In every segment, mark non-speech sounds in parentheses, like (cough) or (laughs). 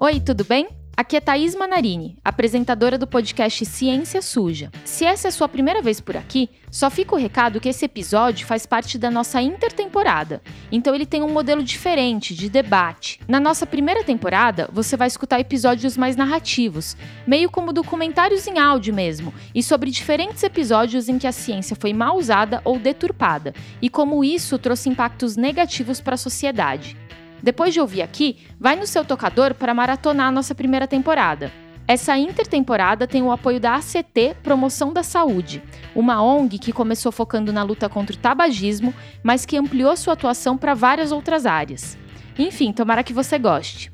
Oi, tudo bem? Aqui é Thaís Manarini, apresentadora do podcast Ciência Suja. Se essa é sua primeira vez por aqui, só fica o recado que esse episódio faz parte da nossa intertemporada, então ele tem um modelo diferente de debate. Na nossa primeira temporada, você vai escutar episódios mais narrativos, meio como documentários em áudio mesmo, e sobre diferentes episódios em que a ciência foi mal usada ou deturpada, e como isso trouxe impactos negativos para a sociedade. Depois de ouvir aqui, vai no seu tocador para maratonar a nossa primeira temporada. Essa intertemporada tem o apoio da ACT Promoção da Saúde, uma ONG que começou focando na luta contra o tabagismo, mas que ampliou sua atuação para várias outras áreas. Enfim, tomara que você goste.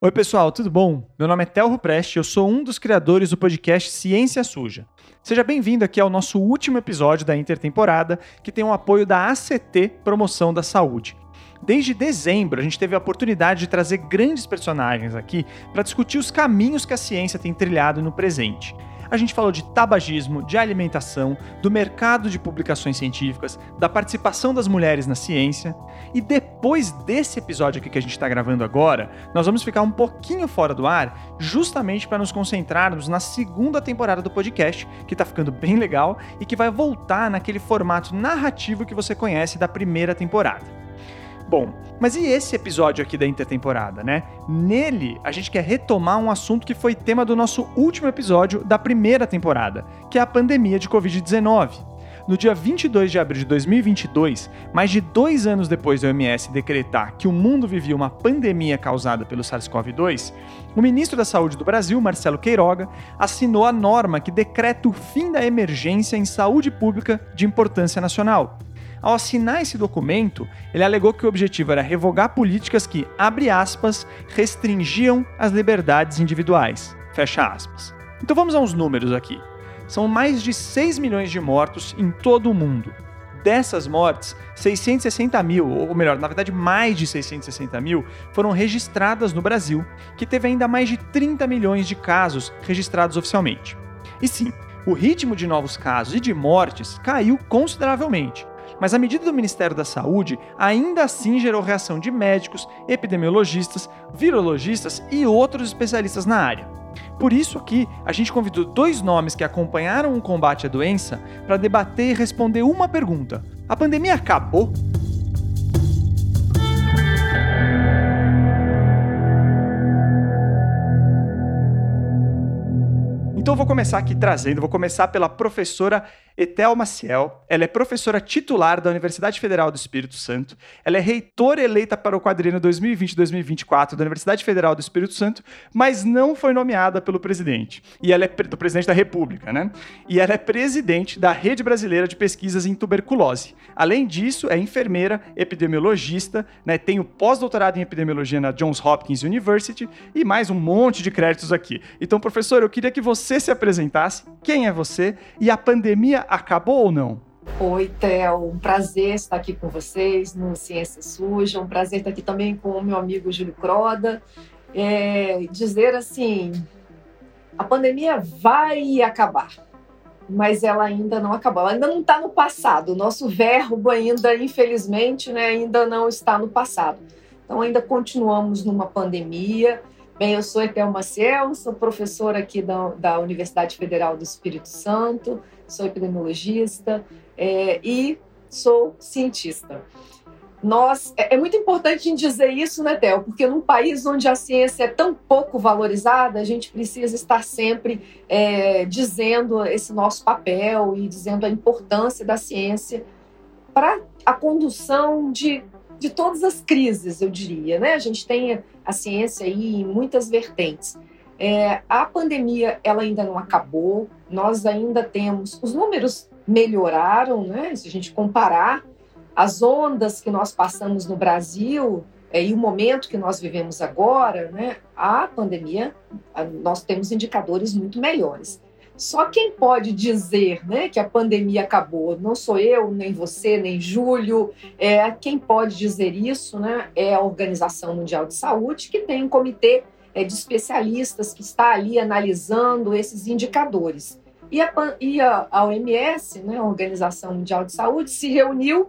Oi, pessoal, tudo bom? Meu nome é Telro Preste, eu sou um dos criadores do podcast Ciência Suja. Seja bem-vindo aqui ao nosso último episódio da intertemporada, que tem o apoio da ACT Promoção da Saúde. Desde dezembro, a gente teve a oportunidade de trazer grandes personagens aqui para discutir os caminhos que a ciência tem trilhado no presente. A gente falou de tabagismo, de alimentação, do mercado de publicações científicas, da participação das mulheres na ciência. E depois desse episódio aqui que a gente está gravando agora, nós vamos ficar um pouquinho fora do ar, justamente para nos concentrarmos na segunda temporada do podcast, que está ficando bem legal e que vai voltar naquele formato narrativo que você conhece da primeira temporada. Bom, mas e esse episódio aqui da intertemporada, né? Nele, a gente quer retomar um assunto que foi tema do nosso último episódio da primeira temporada, que é a pandemia de Covid-19. No dia 22 de abril de 2022, mais de dois anos depois do OMS decretar que o mundo vivia uma pandemia causada pelo SARS-CoV-2, o ministro da Saúde do Brasil, Marcelo Queiroga, assinou a norma que decreta o fim da emergência em saúde pública de importância nacional. Ao assinar esse documento, ele alegou que o objetivo era revogar políticas que, abre aspas, restringiam as liberdades individuais. Fecha aspas. Então vamos a uns números aqui. São mais de 6 milhões de mortos em todo o mundo. Dessas mortes, 660 mil, ou melhor, na verdade mais de 660 mil, foram registradas no Brasil, que teve ainda mais de 30 milhões de casos registrados oficialmente. E sim, o ritmo de novos casos e de mortes caiu consideravelmente, mas a medida do Ministério da Saúde ainda assim gerou reação de médicos, epidemiologistas, virologistas e outros especialistas na área. Por isso aqui, a gente convidou dois nomes que acompanharam o combate à doença para debater e responder uma pergunta: a pandemia acabou? Então vou começar aqui trazendo, vou começar pela professora Etel Maciel. Ela é professora titular da Universidade Federal do Espírito Santo. Ela é reitora eleita para o quadrino 2020-2024 da Universidade Federal do Espírito Santo, mas não foi nomeada pelo presidente. E ela é do presidente da República, né? E ela é presidente da Rede Brasileira de Pesquisas em Tuberculose. Além disso, é enfermeira, epidemiologista, né? Tem o pós-doutorado em epidemiologia na Johns Hopkins University e mais um monte de créditos aqui. Então, professor, eu queria que você se apresentasse, quem é você e a pandemia acabou ou não? Oi, Theo. Um prazer estar aqui com vocês no Ciência Suja. Um prazer estar aqui também com o meu amigo Júlio Croda. É, dizer assim: a pandemia vai acabar, mas ela ainda não acabou. Ela ainda não está no passado. O nosso verbo ainda, infelizmente, né, ainda não está no passado. Então, ainda continuamos numa pandemia Bem, eu sou Etel Maciel, sou professora aqui da, da Universidade Federal do Espírito Santo, sou epidemiologista é, e sou cientista. Nós, é, é muito importante dizer isso, né, Tel? Porque num país onde a ciência é tão pouco valorizada, a gente precisa estar sempre é, dizendo esse nosso papel e dizendo a importância da ciência para a condução de de todas as crises, eu diria. Né? A gente tem a ciência aí em muitas vertentes. É, a pandemia ela ainda não acabou, nós ainda temos. Os números melhoraram, né? se a gente comparar as ondas que nós passamos no Brasil é, e o momento que nós vivemos agora, né? a pandemia, nós temos indicadores muito melhores. Só quem pode dizer né, que a pandemia acabou, não sou eu, nem você, nem Júlio, é, quem pode dizer isso né, é a Organização Mundial de Saúde, que tem um comitê é, de especialistas que está ali analisando esses indicadores. E a, e a, a OMS, né, a Organização Mundial de Saúde, se reuniu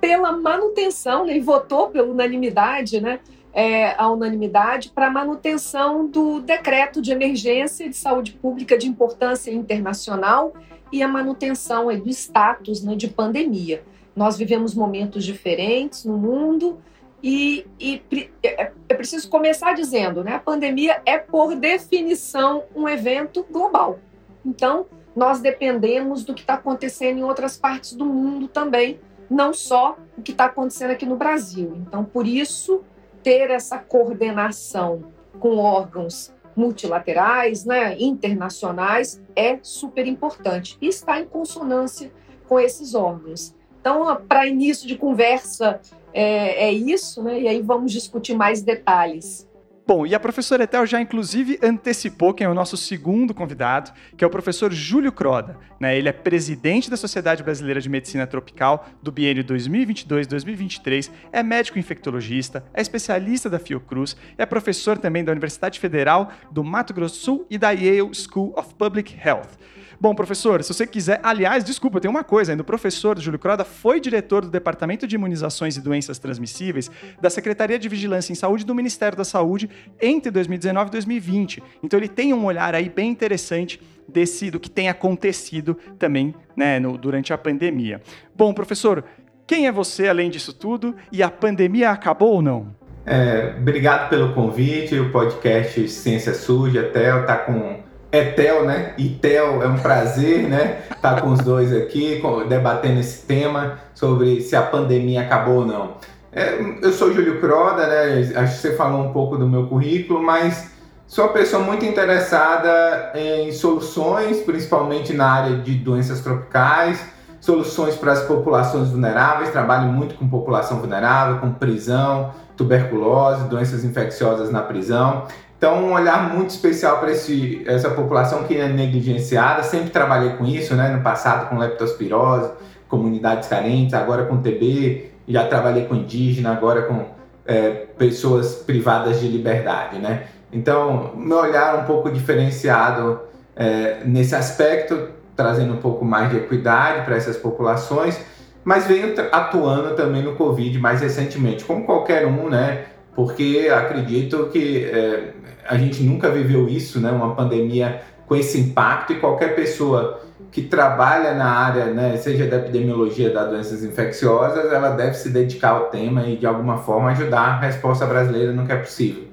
pela manutenção né, e votou pela unanimidade, né, é, a unanimidade para a manutenção do decreto de emergência de saúde pública de importância internacional e a manutenção do status né, de pandemia. Nós vivemos momentos diferentes no mundo e, e é, é preciso começar dizendo, né, a pandemia é por definição um evento global. Então, nós dependemos do que está acontecendo em outras partes do mundo também, não só o que está acontecendo aqui no Brasil. Então, por isso ter essa coordenação com órgãos multilaterais, né, internacionais, é super importante e está em consonância com esses órgãos. Então, para início de conversa, é, é isso, né? E aí vamos discutir mais detalhes. Bom, e a professora Etel já inclusive antecipou quem é o nosso segundo convidado, que é o professor Júlio Croda. Né? Ele é presidente da Sociedade Brasileira de Medicina Tropical do biênio 2022-2023, é médico infectologista, é especialista da Fiocruz, é professor também da Universidade Federal do Mato Grosso Sul e da Yale School of Public Health. Bom, professor, se você quiser. Aliás, desculpa, tem uma coisa ainda. O professor Júlio Croda foi diretor do Departamento de Imunizações e Doenças Transmissíveis da Secretaria de Vigilância em Saúde do Ministério da Saúde entre 2019 e 2020. Então ele tem um olhar aí bem interessante desse do que tem acontecido também né, no, durante a pandemia. Bom, professor, quem é você além disso tudo? E a pandemia acabou ou não? É, obrigado pelo convite. O podcast Ciência Suja, até está com é Tel, né? E Tel, é um prazer, né? Estar tá com os dois aqui, debatendo esse tema sobre se a pandemia acabou ou não. É, eu sou Júlio Croda, né? Acho que você falou um pouco do meu currículo, mas sou uma pessoa muito interessada em soluções, principalmente na área de doenças tropicais, soluções para as populações vulneráveis. Trabalho muito com população vulnerável, com prisão, tuberculose, doenças infecciosas na prisão. Então, um olhar muito especial para essa população que é negligenciada. Sempre trabalhei com isso, né? No passado com leptospirose, comunidades carentes, agora com TB, já trabalhei com indígena, agora com é, pessoas privadas de liberdade, né? Então, meu olhar um pouco diferenciado é, nesse aspecto, trazendo um pouco mais de equidade para essas populações, mas venho atuando também no Covid mais recentemente, como qualquer um, né? Porque acredito que é, a gente nunca viveu isso, né? Uma pandemia com esse impacto e qualquer pessoa que trabalha na área, né, seja da epidemiologia das doenças infecciosas, ela deve se dedicar ao tema e de alguma forma ajudar a resposta brasileira no que é possível.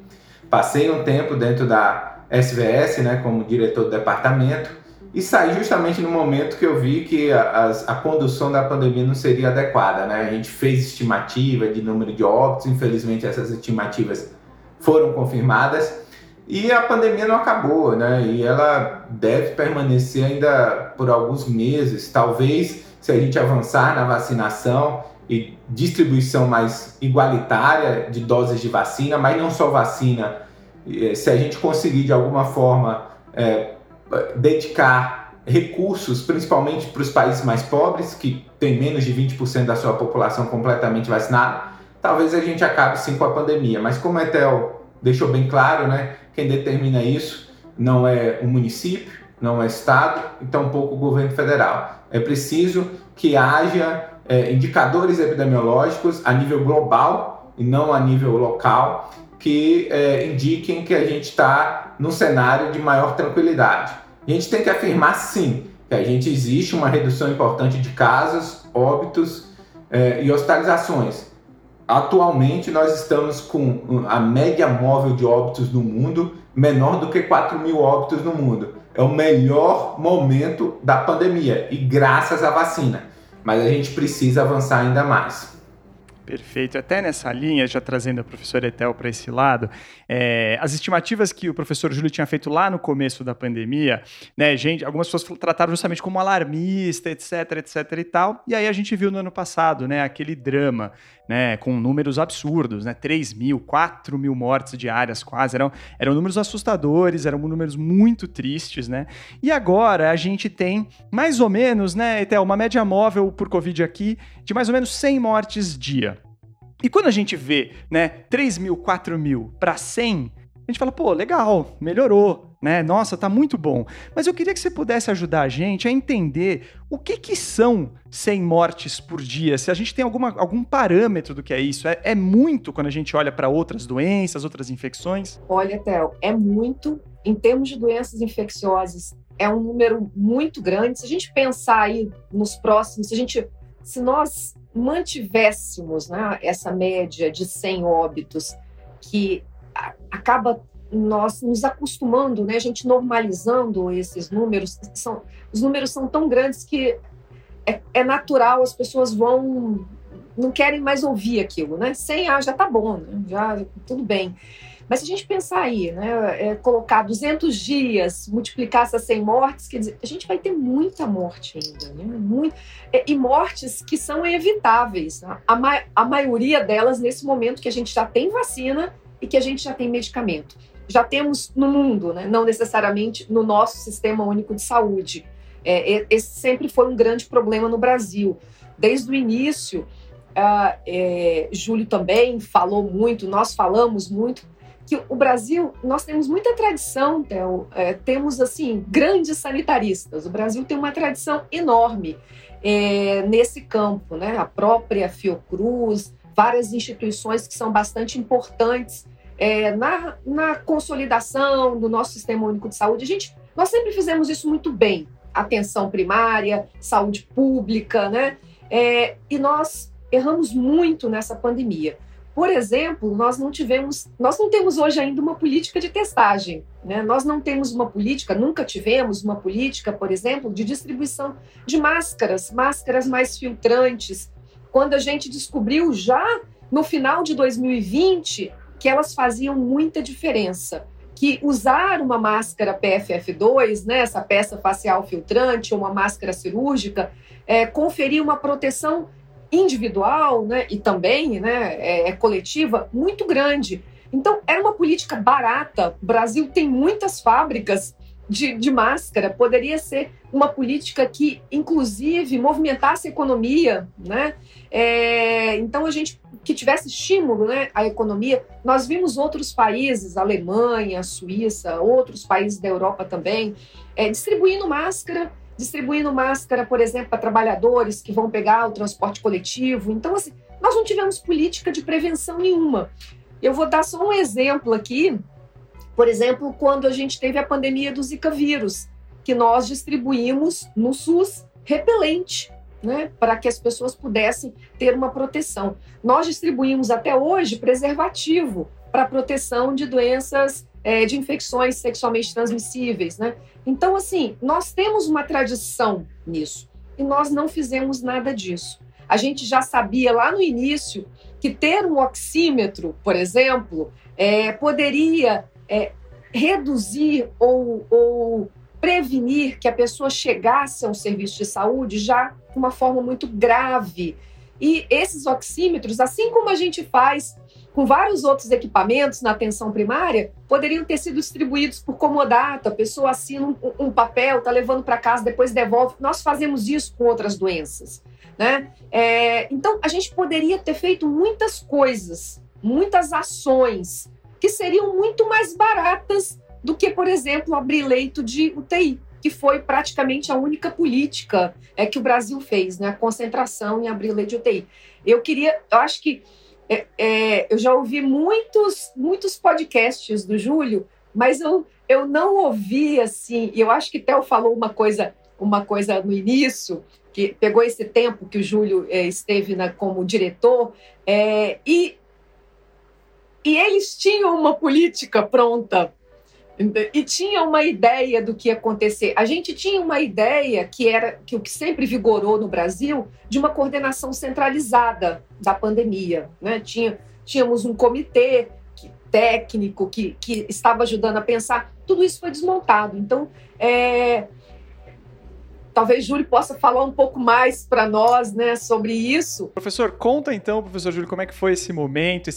Passei um tempo dentro da SVS, né, como diretor do departamento, e saí justamente no momento que eu vi que a, a, condução da pandemia não seria adequada. Né? A gente fez estimativa de número de óbitos, infelizmente essas estimativas foram confirmadas, e a pandemia não acabou, né? E ela deve permanecer ainda por alguns meses. Talvez, se a gente avançar na vacinação e distribuição mais igualitária de doses de vacina, mas não só vacina, eh, se a gente conseguir de alguma forma é, dedicar recursos, principalmente para os países mais pobres, que têm menos de 20% da sua população completamente vacinada, talvez a gente acabe sim com a pandemia. Mas como a Etel deixou bem claro, né? Quem determina isso não é o município, não é o Estado e tampouco o governo federal. É preciso que haja é, indicadores epidemiológicos a nível global e não a nível local que é, indiquem que a gente está num cenário de maior tranquilidade. A gente tem que afirmar sim que a gente existe uma redução importante de casos, óbitos é, e hospitalizações Atualmente, nós estamos com a média móvel de óbitos no mundo menor do que 4 mil óbitos no mundo. É o melhor momento da pandemia e graças à vacina. Mas a gente precisa avançar ainda mais. Perfeito. Até nessa linha, já trazendo a professora Etel para esse lado, é, as estimativas que o professor Júlio tinha feito lá no começo da pandemia, né, gente, algumas pessoas trataram justamente como alarmista, etc, etc e tal. E aí a gente viu no ano passado, né, aquele drama, né, com números absurdos, né, 3 mil, 4 mil mortes diárias quase, eram, eram números assustadores, eram números muito tristes, né. E agora a gente tem mais ou menos, né, Etel, uma média móvel por Covid aqui de mais ou menos 100 mortes dia. E quando a gente vê, né, 3 mil, 4 mil para 100, a gente fala, pô, legal, melhorou. Né? Nossa, tá muito bom. Mas eu queria que você pudesse ajudar a gente a entender o que que são 100 mortes por dia. Se a gente tem alguma, algum parâmetro do que é isso. É, é muito quando a gente olha para outras doenças, outras infecções? Olha, Théo, é muito. Em termos de doenças infecciosas, é um número muito grande. Se a gente pensar aí nos próximos, se a gente, se nós mantivéssemos né, essa média de 100 óbitos, que acaba nós nos acostumando, né, a gente normalizando esses números, são, os números são tão grandes que é, é, natural, as pessoas vão, não querem mais ouvir aquilo, né? Sem, ah, já tá bom, né? já tudo bem. Mas se a gente pensar aí, né, é, colocar 200 dias, multiplicar essas 100 mortes, quer dizer, a gente vai ter muita morte ainda, né? Muito, é, e mortes que são evitáveis. Né? A, ma a maioria delas nesse momento que a gente já tem vacina e que a gente já tem medicamento já temos no mundo, né? não necessariamente no nosso sistema único de saúde. É, esse sempre foi um grande problema no Brasil. Desde o início, uh, é, Júlio também falou muito, nós falamos muito, que o Brasil, nós temos muita tradição, Theo, é, temos assim grandes sanitaristas. O Brasil tem uma tradição enorme é, nesse campo, né? A própria Fiocruz, várias instituições que são bastante importantes é, na, na consolidação do nosso sistema único de saúde. A gente, nós sempre fizemos isso muito bem. Atenção primária, saúde pública, né? É, e nós erramos muito nessa pandemia. Por exemplo, nós não tivemos, nós não temos hoje ainda uma política de testagem. Né? Nós não temos uma política, nunca tivemos uma política, por exemplo, de distribuição de máscaras, máscaras mais filtrantes. Quando a gente descobriu já no final de 2020 que elas faziam muita diferença. Que usar uma máscara PFF2, né, essa peça facial filtrante, ou uma máscara cirúrgica, é, conferia uma proteção individual né, e também né, é, é coletiva muito grande. Então, era uma política barata. O Brasil tem muitas fábricas de, de, máscara, poderia ser uma política que, inclusive, movimentasse a economia, né? É, então, a gente que tivesse estímulo né, à economia. Nós vimos outros países, Alemanha, Suíça, outros países da Europa também, é, distribuindo máscara, distribuindo máscara, por exemplo, para trabalhadores que vão pegar o transporte coletivo. Então, assim, nós não tivemos política de prevenção nenhuma. Eu vou dar só um exemplo aqui. Por exemplo, quando a gente teve a pandemia do Zika vírus, que nós distribuímos no SUS repelente né, para que as pessoas pudessem ter uma proteção. Nós distribuímos até hoje preservativo para proteção de doenças, é, de infecções sexualmente transmissíveis. Né? Então, assim, nós temos uma tradição nisso e nós não fizemos nada disso. A gente já sabia lá no início que ter um oxímetro, por exemplo, é, poderia é, reduzir ou, ou prevenir que a pessoa chegasse a um serviço de saúde já de uma forma muito grave. E esses oxímetros, assim como a gente faz com vários outros equipamentos na atenção primária, poderiam ter sido distribuídos por comodato. A pessoa assina um, um papel, está levando para casa, depois devolve. Nós fazemos isso com outras doenças. Né? É, então, a gente poderia ter feito muitas coisas, muitas ações que seriam muito mais baratas do que, por exemplo, abrir leito de UTI, que foi praticamente a única política é, que o Brasil fez, né? A concentração em abrir leito de UTI. Eu queria, eu acho que é, é, eu já ouvi muitos, muitos podcasts do Júlio, mas eu, eu não ouvi assim. Eu acho que Theo falou uma coisa, uma coisa no início que pegou esse tempo que o Júlio é, esteve na, como diretor é, e e eles tinham uma política pronta e tinha uma ideia do que ia acontecer. A gente tinha uma ideia que era que o que sempre vigorou no Brasil de uma coordenação centralizada da pandemia. Né? Tinha, tínhamos um comitê que, técnico que, que estava ajudando a pensar. Tudo isso foi desmontado. Então, é, Talvez Júlio possa falar um pouco mais para nós, né, sobre isso. Professor, conta então, professor Júlio, como é que foi esse momento,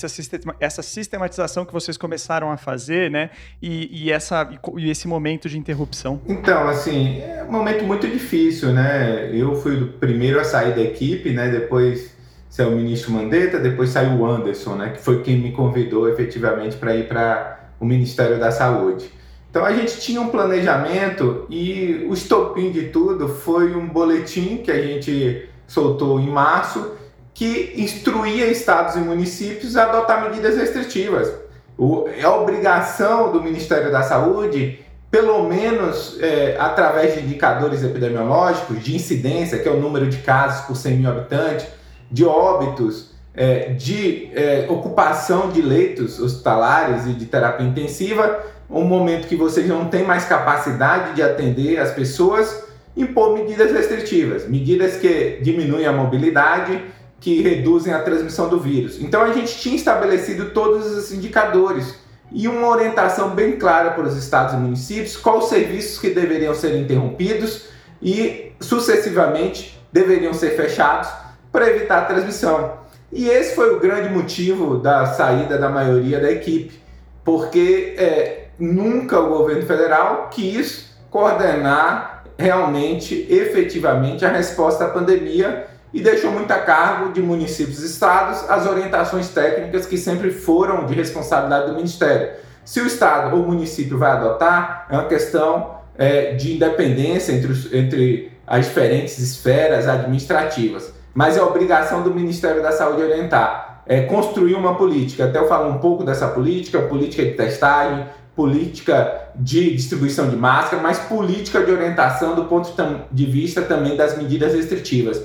essa sistematização que vocês começaram a fazer, né, e, e essa, e esse momento de interrupção. Então, assim, é um momento muito difícil, né? Eu fui o primeiro a sair da equipe, né? Depois saiu o ministro Mandetta, depois saiu o Anderson, né? Que foi quem me convidou efetivamente para ir para o Ministério da Saúde. Então a gente tinha um planejamento e o estopim de tudo foi um boletim que a gente soltou em março que instruía estados e municípios a adotar medidas restritivas. O, é obrigação do Ministério da Saúde, pelo menos é, através de indicadores epidemiológicos, de incidência, que é o número de casos por 100 mil habitantes, de óbitos, é, de é, ocupação de leitos hospitalares e de terapia intensiva, um momento que vocês não têm mais capacidade de atender as pessoas, impor medidas restritivas, medidas que diminuem a mobilidade, que reduzem a transmissão do vírus. Então a gente tinha estabelecido todos os indicadores e uma orientação bem clara para os estados e municípios, quais serviços que deveriam ser interrompidos e sucessivamente deveriam ser fechados para evitar a transmissão. E esse foi o grande motivo da saída da maioria da equipe, porque é, nunca o governo federal quis coordenar realmente, efetivamente, a resposta à pandemia e deixou muito a cargo de municípios e estados as orientações técnicas que sempre foram de responsabilidade do Ministério. Se o estado ou o município vai adotar, é uma questão é, de independência entre, os, entre as diferentes esferas administrativas mas é obrigação do Ministério da Saúde orientar, é construir uma política. Até eu falo um pouco dessa política, política de testagem, política de distribuição de máscara, mas política de orientação do ponto de vista também das medidas restritivas.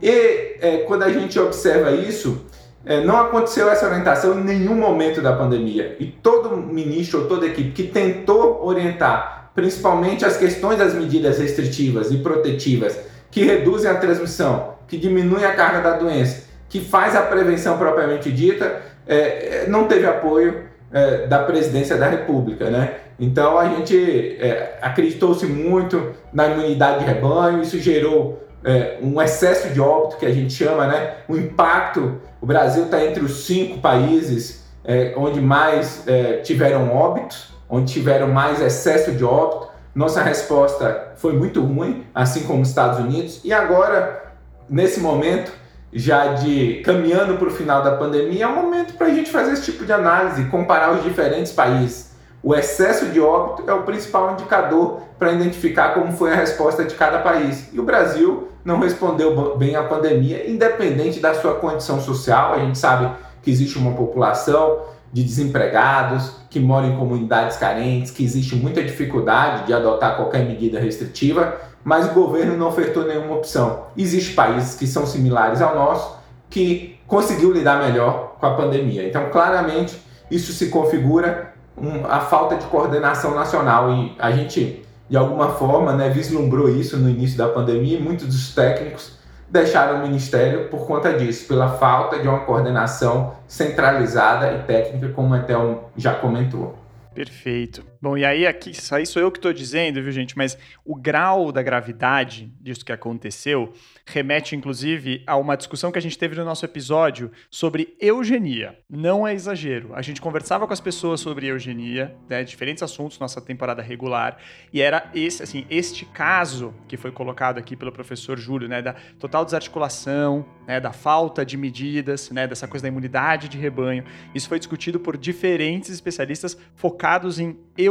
E é, quando a gente observa isso, é, não aconteceu essa orientação em nenhum momento da pandemia. E todo ministro ou toda equipe que tentou orientar, principalmente as questões das medidas restritivas e protetivas que reduzem a transmissão, que diminui a carga da doença, que faz a prevenção propriamente dita, é, é, não teve apoio é, da presidência da República, né? Então a gente é, acreditou-se muito na imunidade de rebanho, isso gerou é, um excesso de óbito que a gente chama, né? O impacto, o Brasil está entre os cinco países é, onde mais tiveram óbitos, onde tiveram mais excesso de óbito. Nossa resposta foi muito ruim, assim como os Estados Unidos, e agora nesse momento, já de caminhando para o final da pandemia, é um momento para a gente fazer esse tipo de análise, comparar os diferentes países. O excesso de óbito é o principal indicador para identificar como foi a resposta de cada país. E o Brasil não respondeu bem à pandemia, independente da sua condição social. A gente sabe que existe uma população de desempregados que moram em comunidades carentes, que existe muita dificuldade de adotar qualquer medida restritiva mas o governo não ofertou nenhuma opção. Existem países que são similares ao nosso que conseguiu lidar melhor com a pandemia. Então, claramente, isso se configura um, a falta de coordenação nacional e a gente, de alguma forma, né, vislumbrou isso no início da pandemia e muitos dos técnicos deixaram o ministério por conta disso, pela falta de uma coordenação centralizada e técnica, como Etel já comentou. Perfeito. Bom, e aí aqui, isso aí sou eu que estou dizendo, viu, gente? Mas o grau da gravidade disso que aconteceu remete, inclusive, a uma discussão que a gente teve no nosso episódio sobre eugenia. Não é exagero. A gente conversava com as pessoas sobre eugenia, né, diferentes assuntos, nossa temporada regular, e era esse, assim, este caso que foi colocado aqui pelo professor Júlio, né, da total desarticulação, né, da falta de medidas, né, dessa coisa da imunidade de rebanho. Isso foi discutido por diferentes especialistas focados em eugenia.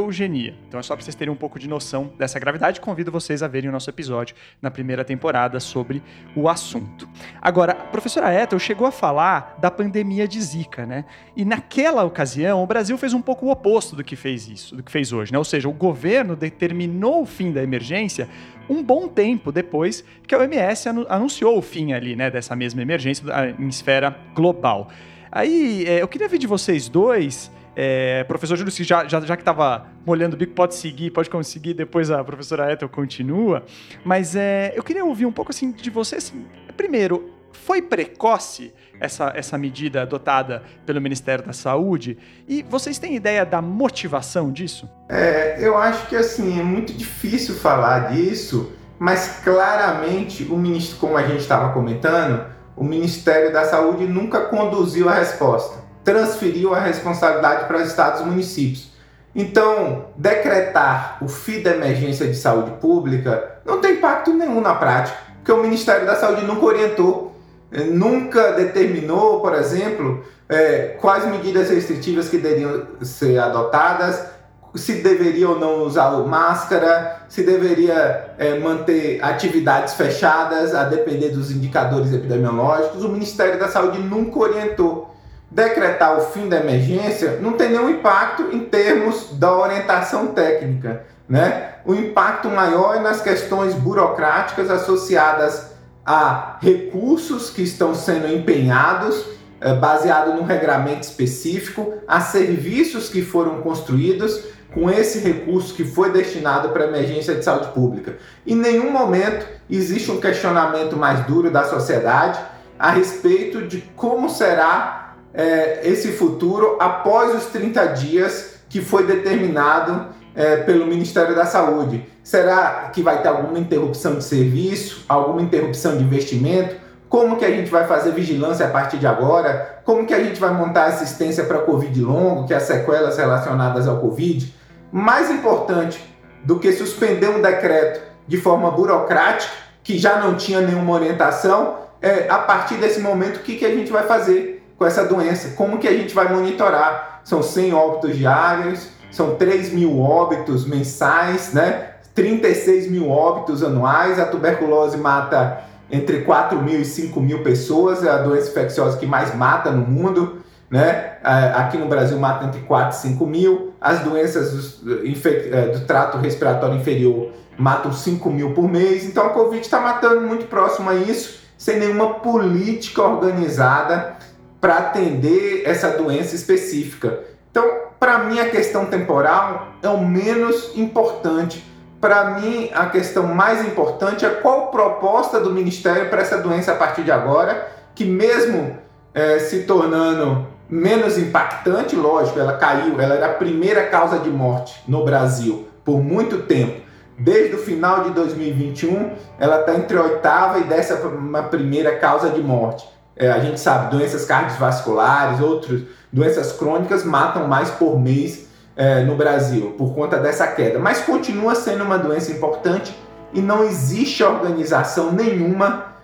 Então é só para vocês terem um pouco de noção dessa gravidade. Convido vocês a verem o nosso episódio na primeira temporada sobre o assunto. Agora, a professora Ethel chegou a falar da pandemia de Zika, né? E naquela ocasião, o Brasil fez um pouco o oposto do que fez isso, do que fez hoje, né? Ou seja, o governo determinou o fim da emergência um bom tempo depois que a OMS anunciou o fim ali, né, dessa mesma emergência em esfera global. Aí, é, eu queria ver de vocês dois é, professor Júlio, já, já, já que estava molhando o bico, pode seguir, pode conseguir, depois a professora Ethel continua. Mas é, eu queria ouvir um pouco assim de você. Assim, primeiro, foi precoce essa, essa medida adotada pelo Ministério da Saúde? E vocês têm ideia da motivação disso? É, eu acho que assim, é muito difícil falar disso, mas claramente o ministro, como a gente estava comentando, o Ministério da Saúde nunca conduziu a resposta transferiu a responsabilidade para os estados e municípios. Então, decretar o fim da emergência de saúde pública não tem impacto nenhum na prática, porque o Ministério da Saúde nunca orientou, eh, nunca determinou, por exemplo, é, quais medidas restritivas que deveriam ser adotadas, se deveria ou não usar máscara, se deveria é, manter atividades fechadas, a depender dos indicadores epidemiológicos. O Ministério da Saúde nunca orientou. Decretar o fim da emergência não tem nenhum impacto em termos da orientação técnica. Né? O impacto maior é nas questões burocráticas associadas a recursos que estão sendo empenhados é, baseado num regramento específico, a serviços que foram construídos com esse recurso que foi destinado para emergência de saúde pública. Em nenhum momento existe um questionamento mais duro da sociedade a respeito de como será é, esse futuro após os 30 dias que foi determinado é, pelo Ministério da Saúde. Será que vai ter alguma interrupção de serviço, alguma interrupção de investimento? Como que a gente vai fazer vigilância a partir de agora? Como que a gente vai montar assistência para Covid longo, que é as sequelas relacionadas ao Covid? Mais importante do que suspender um decreto de forma burocrática, que já não tinha nenhuma orientação, é a partir desse momento o que, que a gente vai fazer com essa doença? Como que a gente vai monitorar? São 100 óbitos diários, são 3 mil óbitos mensais, né? 36 mil óbitos anuais. A tuberculose mata entre 4 mil e 5 mil pessoas, é a doença infecciosa que mais mata no mundo. Né? Aqui no Brasil mata entre 4 e 5 mil. As doenças do, é, do trato respiratório inferior matam 5 mil por mês. Então a Covid está matando muito próximo a isso, sem nenhuma política organizada para atender essa doença específica. Então, para mim, a questão temporal é o menos importante para mim, a questão mais importante é qual proposta do Ministério para essa doença a partir de agora, que mesmo é, se tornando menos impactante, lógico, ela caiu, ela era a primeira causa de morte no Brasil por muito tempo. Desde o final de 2021, ela está entre a oitava e décima primeira causa de morte. É, a gente sabe, doenças cardiovasculares, outras doenças crônicas matam mais por mês é, no Brasil por conta dessa queda, mas continua sendo uma doença importante e não existe organização nenhuma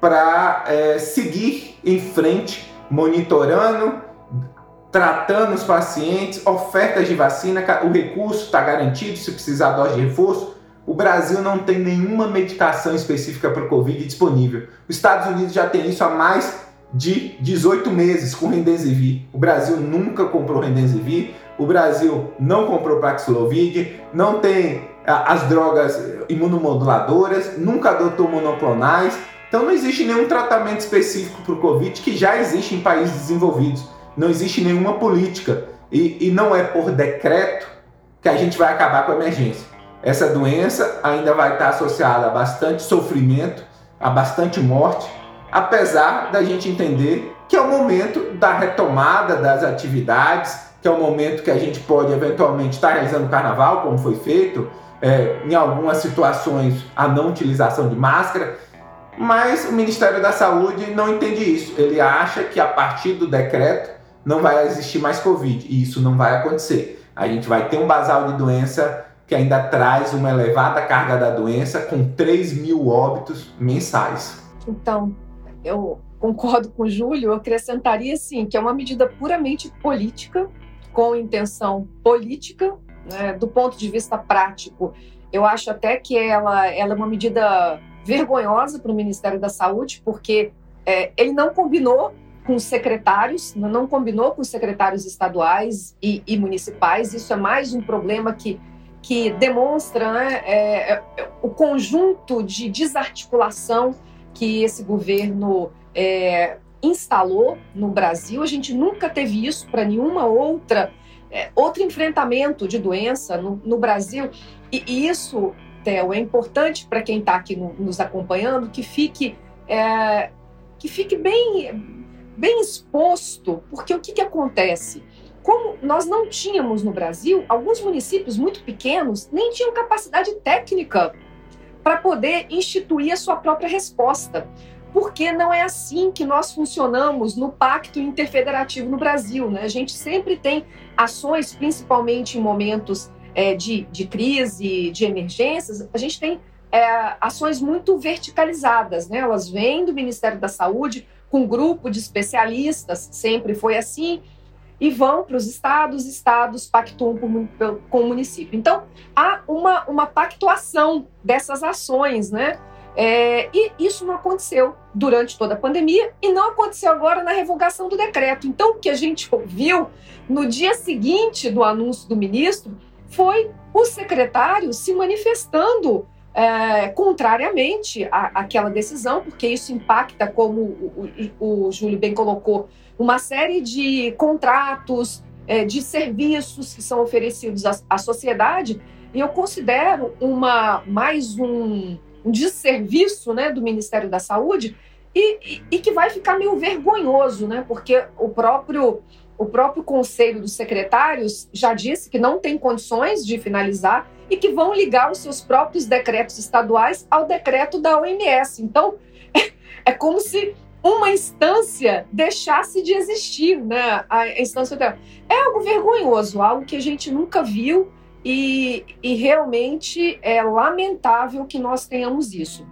para é, seguir em frente, monitorando, tratando os pacientes, ofertas de vacina, o recurso está garantido se precisar dose de reforço. O Brasil não tem nenhuma medicação específica para o Covid disponível. Os Estados Unidos já tem isso há mais de 18 meses com Remdesivir. O Brasil nunca comprou Remdesivir. O Brasil não comprou Paxlovid, não tem as drogas imunomoduladoras, nunca adotou monoclonais. Então não existe nenhum tratamento específico para o Covid que já existe em países desenvolvidos. Não existe nenhuma política. E, e não é por decreto que a gente vai acabar com a emergência. Essa doença ainda vai estar associada a bastante sofrimento, a bastante morte, apesar da gente entender que é o momento da retomada das atividades, que é o momento que a gente pode eventualmente estar realizando carnaval, como foi feito, é, em algumas situações a não utilização de máscara, mas o Ministério da Saúde não entende isso. Ele acha que a partir do decreto não vai existir mais Covid, e isso não vai acontecer. A gente vai ter um basal de doença que ainda traz uma elevada carga da doença, com 3 mil óbitos mensais. Então, eu concordo com o Júlio, acrescentaria sim que é uma medida puramente política, com intenção política, né, do ponto de vista prático. Eu acho até que ela, ela é uma medida vergonhosa para o Ministério da Saúde, porque é, ele não combinou com os secretários, não combinou com os secretários estaduais e, e municipais. Isso é mais um problema que, que demonstra né, é, é, o conjunto de desarticulação que esse governo é, instalou no Brasil. A gente nunca teve isso para nenhuma outra é, outro enfrentamento de doença no, no Brasil. E, e, isso, Theo, é importante para quem está aqui no, nos acompanhando que fique é, que fique bem bem exposto, porque o que, que acontece? Como nós não tínhamos no Brasil, alguns municípios muito pequenos nem tinham capacidade técnica para poder instituir a sua própria resposta porque não é assim que nós funcionamos no Pacto Interfederativo no Brasil. Né? A gente sempre tem ações, principalmente em momentos é, de, de crise, de emergências, a gente tem é, ações muito verticalizadas. Né? Elas vêm do Ministério da Saúde com um grupo de especialistas, sempre foi assim. E vão para os estados, estados pactuam com o município. Então, há uma, uma pactuação dessas ações, né? É, e isso não aconteceu durante toda a pandemia e não aconteceu agora na revogação do decreto. Então, o que a gente ouviu no dia seguinte do anúncio do ministro foi o secretário se manifestando é, contrariamente à, àquela decisão, porque isso impacta, como o, o, o Júlio bem colocou, uma série de contratos, é, de serviços que são oferecidos à, à sociedade. E eu considero uma mais um, um desserviço né, do Ministério da Saúde e, e, e, que vai ficar meio vergonhoso, né? Porque o próprio o próprio Conselho dos Secretários já disse que não tem condições de finalizar e que vão ligar os seus próprios decretos estaduais ao decreto da OMS. Então, (laughs) é como se uma instância deixasse de existir, né? A instância. É algo vergonhoso, algo que a gente nunca viu e, e realmente é lamentável que nós tenhamos isso.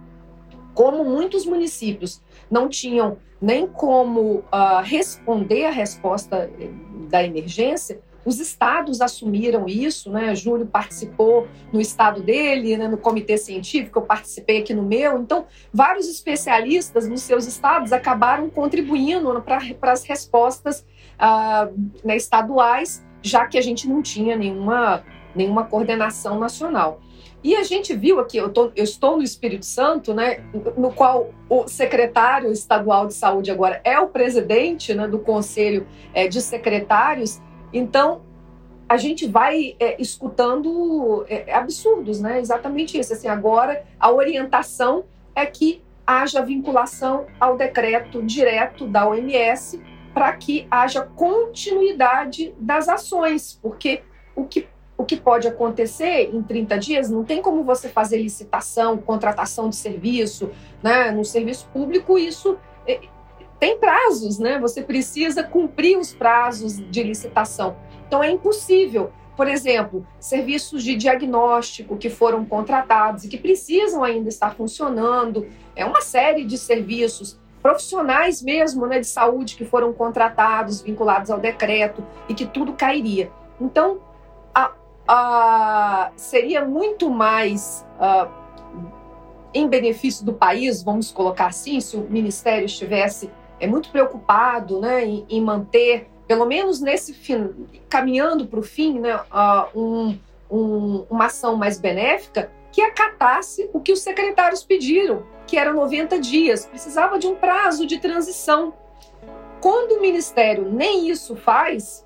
Como muitos municípios não tinham nem como uh, responder a resposta eh, da emergência, os estados assumiram isso, né? Júlio participou no estado dele, né? no comitê científico, eu participei aqui no meu. Então, vários especialistas nos seus estados acabaram contribuindo para as respostas uh, né, estaduais, já que a gente não tinha nenhuma, nenhuma coordenação nacional. E a gente viu aqui, eu, tô, eu, estou no Espírito Santo, né, no qual o secretário estadual de saúde agora é o presidente né, do conselho é, de secretários. Então, a gente vai é, escutando é, absurdos, né? Exatamente isso. Assim, agora, a orientação é que haja vinculação ao decreto direto da OMS para que haja continuidade das ações, porque o que o que pode acontecer em 30 dias, não tem como você fazer licitação, contratação de serviço, né? No serviço público, isso é, tem prazos, né? Você precisa cumprir os prazos de licitação. Então é impossível. Por exemplo, serviços de diagnóstico que foram contratados e que precisam ainda estar funcionando, é uma série de serviços profissionais mesmo, né, de saúde que foram contratados, vinculados ao decreto e que tudo cairia. Então, uh, seria muito mais uh, em benefício do país, vamos colocar assim, se o Ministério estivesse é, muito preocupado né, em, em manter, pelo menos nesse fim, caminhando para o fim, né, uh, um, um, uma ação mais benéfica, que acatasse o que os secretários pediram, que era 90 dias, precisava de um prazo de transição. Quando o Ministério nem isso faz,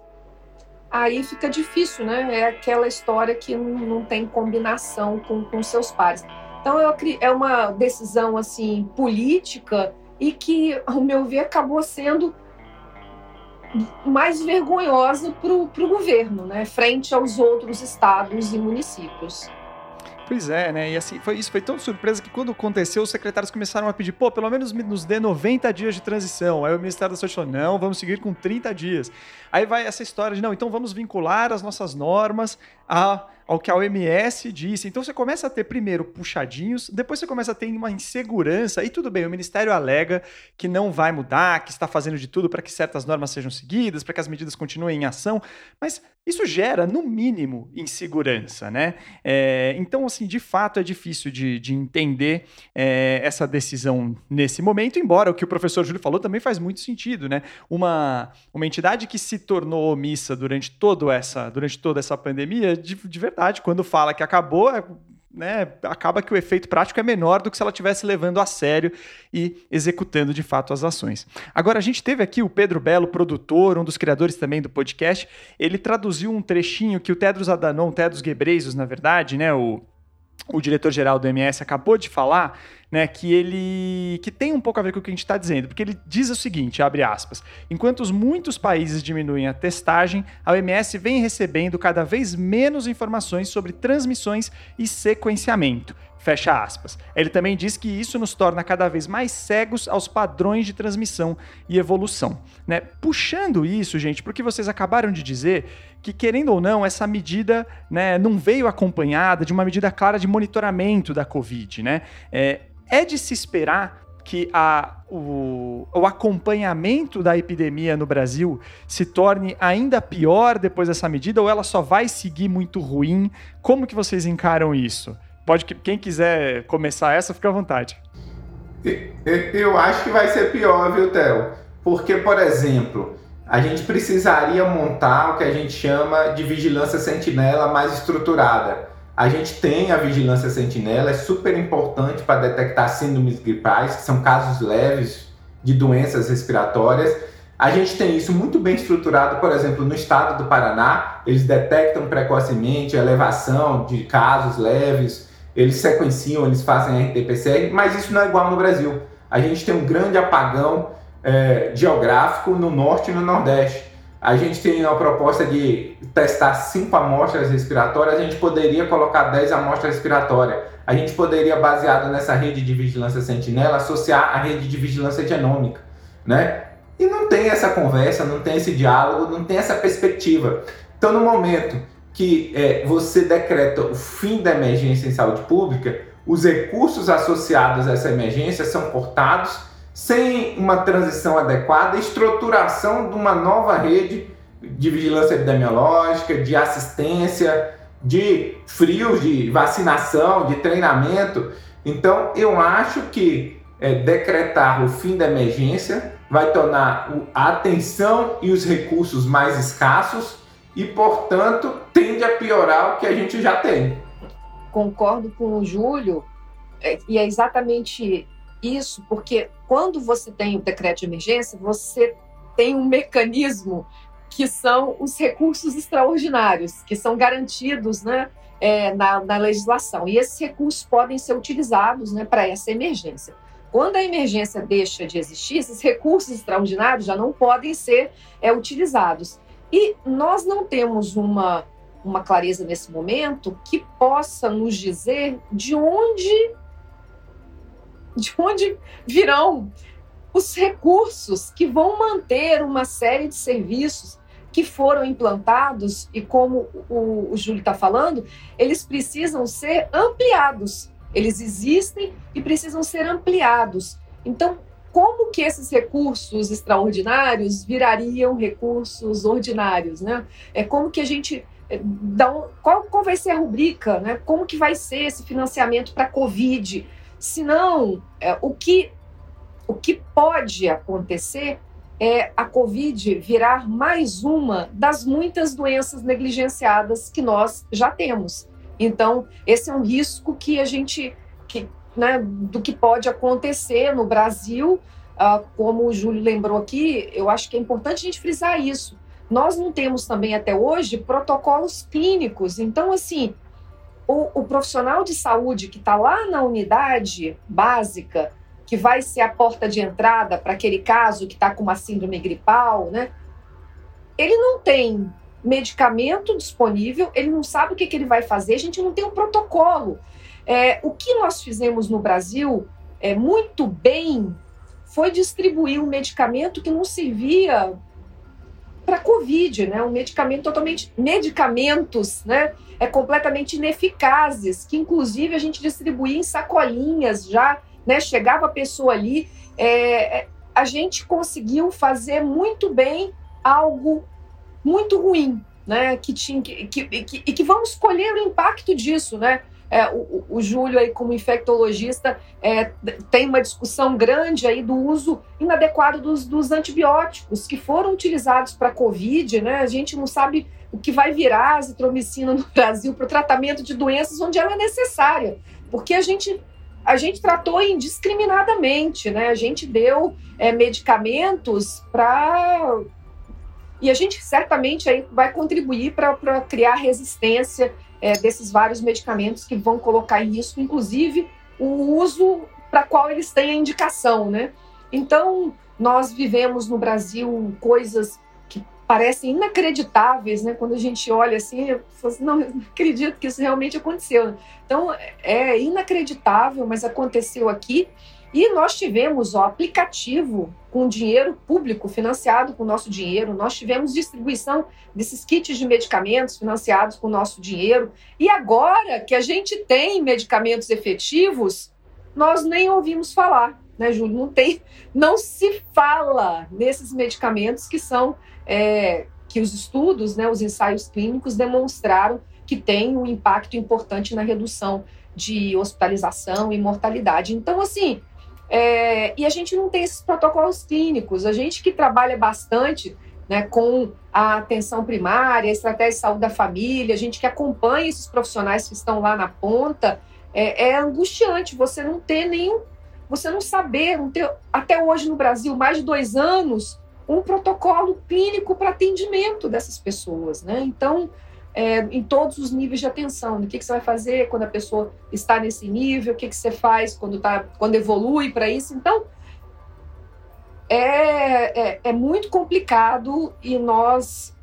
aí fica difícil, né? É aquela história que não, tem combinação com, com seus pares. Então eu, é uma decisão assim política e que, ao meu ver, acabou sendo mais vergonhosa para o governo, né? Frente aos outros estados e municípios. Pois é, né? E assim, foi, isso foi tão surpresa que quando aconteceu, os secretários começaram a pedir, pô, pelo menos nos dê 90 dias de transição. Aí o Ministério da Saúde falou, não, vamos seguir com 30 dias. Aí vai essa história de, não, então vamos vincular as nossas normas a ao que a OMS disse. Então você começa a ter primeiro puxadinhos, depois você começa a ter uma insegurança, e tudo bem, o Ministério alega que não vai mudar, que está fazendo de tudo para que certas normas sejam seguidas, para que as medidas continuem em ação, mas isso gera, no mínimo, insegurança, né? É, então, assim, de fato é difícil de, de entender é, essa decisão nesse momento, embora o que o professor Júlio falou também faz muito sentido, né? Uma, uma entidade que se tornou omissa durante, todo essa, durante toda essa pandemia, de, de verdade, quando fala que acabou, é, né, acaba que o efeito prático é menor do que se ela estivesse levando a sério e executando de fato as ações. Agora, a gente teve aqui o Pedro Belo, produtor, um dos criadores também do podcast, ele traduziu um trechinho que o Tedros Adhanom, Tedros Ghebreyesus, na verdade, né, o, o diretor-geral do MS acabou de falar, né, que ele que tem um pouco a ver com o que a gente está dizendo, porque ele diz o seguinte, abre aspas, enquanto os muitos países diminuem a testagem, a OMS vem recebendo cada vez menos informações sobre transmissões e sequenciamento. Fecha aspas. Ele também diz que isso nos torna cada vez mais cegos aos padrões de transmissão e evolução. Né? Puxando isso, gente, porque vocês acabaram de dizer que, querendo ou não, essa medida né, não veio acompanhada de uma medida clara de monitoramento da Covid. Né? É, é de se esperar que a, o, o acompanhamento da epidemia no Brasil se torne ainda pior depois dessa medida ou ela só vai seguir muito ruim? Como que vocês encaram isso? Pode quem quiser começar essa, fica à vontade. Eu acho que vai ser pior, viu, Theo? Porque, por exemplo, a gente precisaria montar o que a gente chama de vigilância sentinela mais estruturada. A gente tem a vigilância sentinela, é super importante para detectar síndromes gripais, que são casos leves de doenças respiratórias. A gente tem isso muito bem estruturado, por exemplo, no estado do Paraná, eles detectam precocemente a elevação de casos leves, eles sequenciam, eles fazem RT-PCR, mas isso não é igual no Brasil. A gente tem um grande apagão é, geográfico no norte e no nordeste. A gente tem a proposta de testar cinco amostras respiratórias, a gente poderia colocar 10 amostras respiratórias. A gente poderia, baseado nessa rede de vigilância sentinela, associar a rede de vigilância genômica, né? E não tem essa conversa, não tem esse diálogo, não tem essa perspectiva. Então, no momento que é, você decreta o fim da emergência em saúde pública, os recursos associados a essa emergência são cortados sem uma transição adequada, estruturação de uma nova rede de vigilância epidemiológica, de assistência, de frios, de vacinação, de treinamento. Então, eu acho que é, decretar o fim da emergência vai tornar a atenção e os recursos mais escassos e, portanto, tende a piorar o que a gente já tem. Concordo com o Júlio, é, e é exatamente isso, porque quando você tem o decreto de emergência, você tem um mecanismo que são os recursos extraordinários, que são garantidos né, é, na, na, legislação. E esses recursos podem ser utilizados né, para essa emergência. Quando a emergência deixa de existir, esses recursos extraordinários já não podem ser é, utilizados. E nós não temos uma, uma clareza nesse momento que possa nos dizer de onde de onde virão os recursos que vão manter uma série de serviços que foram implantados e como o, o Júlio está falando, eles precisam ser ampliados. Eles existem e precisam ser ampliados. Então, como que esses recursos extraordinários virariam recursos ordinários, né? É como que a gente é, dá um, qual, qual vai ser a rubrica, né? Como que vai ser esse financiamento para a Covid? Senão, é, o que o que pode acontecer é a Covid virar mais uma das muitas doenças negligenciadas que nós já temos. Então, esse é um risco que a gente que né, do que pode acontecer no Brasil. Uh, como o Júlio lembrou aqui, eu acho que é importante a gente frisar isso. Nós não temos também até hoje protocolos clínicos. Então, assim, o, o profissional de saúde que está lá na unidade básica, que vai ser a porta de entrada para aquele caso que está com uma síndrome gripal, né? Ele não tem medicamento disponível, ele não sabe o que, que ele vai fazer, a gente não tem um protocolo. É, o que nós fizemos no Brasil é, muito bem foi distribuir um medicamento que não servia para Covid, né? Um medicamento totalmente. Medicamentos, né? É completamente ineficazes, que inclusive a gente distribuía em sacolinhas já, né? Chegava a pessoa ali. É, é a gente conseguiu fazer muito bem algo muito ruim, né? Que tinha que, que, que, e que vamos colher o impacto disso, né? É, o, o, Júlio aí como infectologista é, tem uma discussão grande aí do uso inadequado dos, dos antibióticos que foram utilizados para COVID, né? A gente não sabe o que vai virar a azitromicina no (laughs) Brasil para o tratamento de doenças onde ela é necessária, porque a gente a gente tratou indiscriminadamente, né? A gente deu é, medicamentos para e a gente certamente aí vai contribuir para criar resistência é, desses vários medicamentos que vão colocar em risco, inclusive, o uso para qual eles têm a indicação, né? Então, nós vivemos no Brasil coisas que parecem inacreditáveis, né? Quando a gente olha assim, assim, não, não acredito que isso realmente aconteceu. Então, é inacreditável, mas aconteceu aqui. E nós tivemos o aplicativo com dinheiro público financiado com nosso dinheiro, nós tivemos distribuição desses kits de medicamentos financiados com nosso dinheiro. E agora que a gente tem medicamentos efetivos, nós nem ouvimos falar. né, Júlio? Não tem, não se fala nesses medicamentos que são é, que os estudos, né, os ensaios clínicos demonstraram que tem um impacto importante na redução de hospitalização e mortalidade. Então, assim, é, e a gente não tem esses protocolos clínicos. A gente que trabalha bastante né, com a atenção primária, a estratégia de saúde da família, a gente que acompanha esses profissionais que estão lá na ponta, é, é angustiante você não ter nenhum, você não saber, não ter, até hoje no Brasil, mais de dois anos, um protocolo clínico para atendimento dessas pessoas. Né? Então, é, em todos os níveis de atenção. O que, que, você vai fazer quando a pessoa está nesse nível? O que, que você faz quando, tá, quando evolui para isso? Então, é, é, é, muito complicado e nós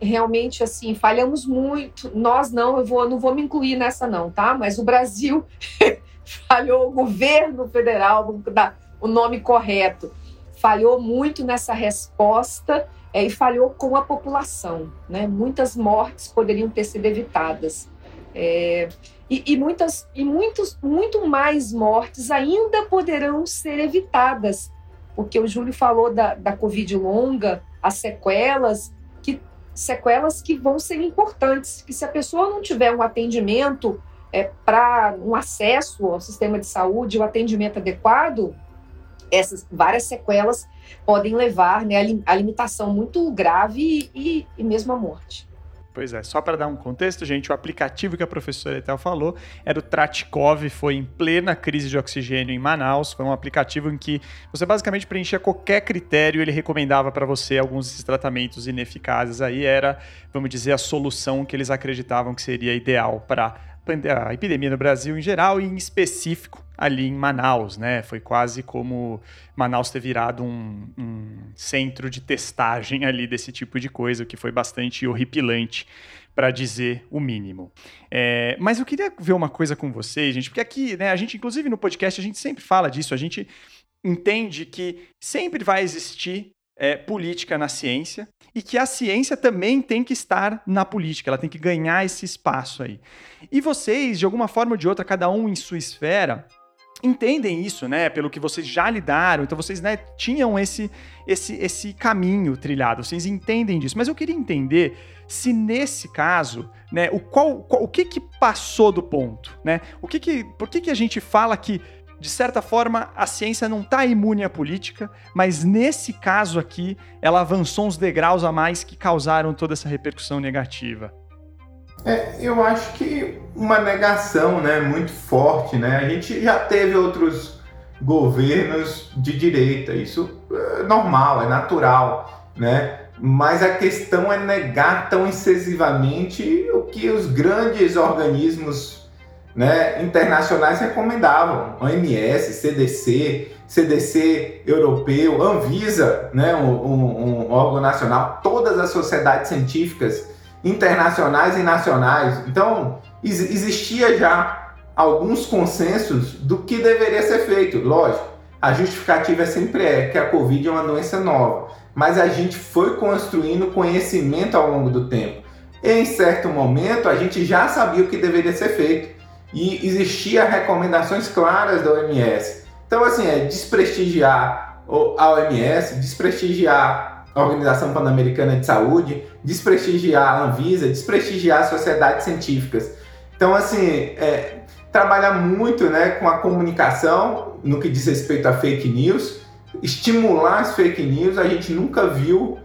realmente assim falhamos muito. Nós não, eu vou, não vou me incluir nessa não, tá? Mas o Brasil (laughs) falhou, o governo federal, vamos dar o nome correto, falhou muito nessa resposta é, e falhou com a população. Né? Muitas mortes poderiam ter sido evitadas. É, e, e, muitas, e muitos, muito mais mortes ainda poderão ser evitadas, porque o Júlio falou da, da Covid longa, as sequelas, que, sequelas que vão ser importantes, que se a pessoa não tiver um atendimento é, para um acesso ao sistema de saúde, o um atendimento adequado, essas várias sequelas podem levar né, a limitação muito grave e, e mesmo à morte. Pois é, só para dar um contexto, gente, o aplicativo que a professora Etel falou era o Tratikov, foi em plena crise de oxigênio em Manaus. Foi um aplicativo em que você basicamente preenchia qualquer critério, ele recomendava para você alguns desses tratamentos ineficazes. Aí era, vamos dizer, a solução que eles acreditavam que seria ideal para a epidemia no Brasil em geral e em específico ali em Manaus, né? Foi quase como Manaus ter virado um, um centro de testagem ali desse tipo de coisa, o que foi bastante horripilante para dizer o mínimo. É, mas eu queria ver uma coisa com vocês, gente, porque aqui, né, a gente, inclusive no podcast, a gente sempre fala disso, a gente entende que sempre vai existir é, política na ciência e que a ciência também tem que estar na política, ela tem que ganhar esse espaço aí. E vocês, de alguma forma ou de outra, cada um em sua esfera, entendem isso, né? Pelo que vocês já lidaram, então vocês né, tinham esse, esse, esse caminho trilhado, vocês entendem disso. Mas eu queria entender se nesse caso, né, o qual, qual o que que passou do ponto, né? O que que, por que que a gente fala que de certa forma a ciência não está imune à política, mas nesse caso aqui ela avançou uns degraus a mais que causaram toda essa repercussão negativa? É, eu acho que uma negação né, muito forte. Né? A gente já teve outros governos de direita, isso é normal, é natural. Né? Mas a questão é negar tão incisivamente o que os grandes organismos né, internacionais recomendavam. OMS, CDC, CDC europeu, Anvisa, né, um, um, um órgão nacional, todas as sociedades científicas internacionais e nacionais. Então, ex existia já alguns consensos do que deveria ser feito. Lógico, a justificativa sempre é que a Covid é uma doença nova, mas a gente foi construindo conhecimento ao longo do tempo. Em certo momento, a gente já sabia o que deveria ser feito e existia recomendações claras da OMS. Então, assim, é desprestigiar a OMS, desprestigiar a Organização Pan-Americana de Saúde, desprestigiar a Anvisa, desprestigiar as sociedades científicas. Então, assim, é, trabalhar muito né, com a comunicação no que diz respeito a fake news, estimular as fake news. A gente nunca viu,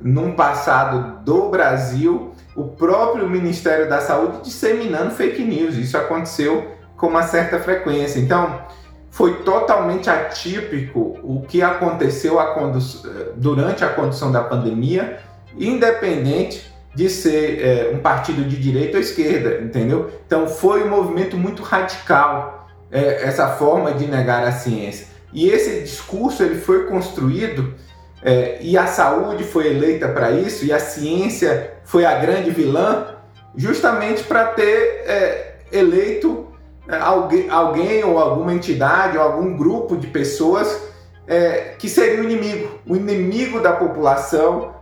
num passado do Brasil, o próprio Ministério da Saúde disseminando fake news. Isso aconteceu com uma certa frequência. Então, foi totalmente atípico o que aconteceu a durante a condução da pandemia, independente de ser é, um partido de direita ou esquerda, entendeu? Então foi um movimento muito radical é, essa forma de negar a ciência. E esse discurso ele foi construído é, e a saúde foi eleita para isso e a ciência foi a grande vilã, justamente para ter é, eleito é, alguém, ou alguma entidade ou algum grupo de pessoas é, que seria o inimigo, o inimigo da população,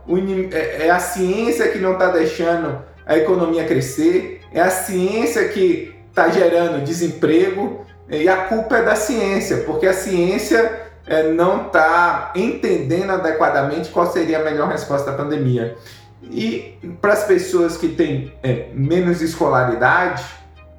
é, é, a ciência que não está deixando a economia crescer, é a ciência que está gerando desemprego, E a culpa é da ciência, porque a ciência é, não está entendendo adequadamente qual seria a melhor resposta à pandemia. E para as pessoas que têm é, menos escolaridade,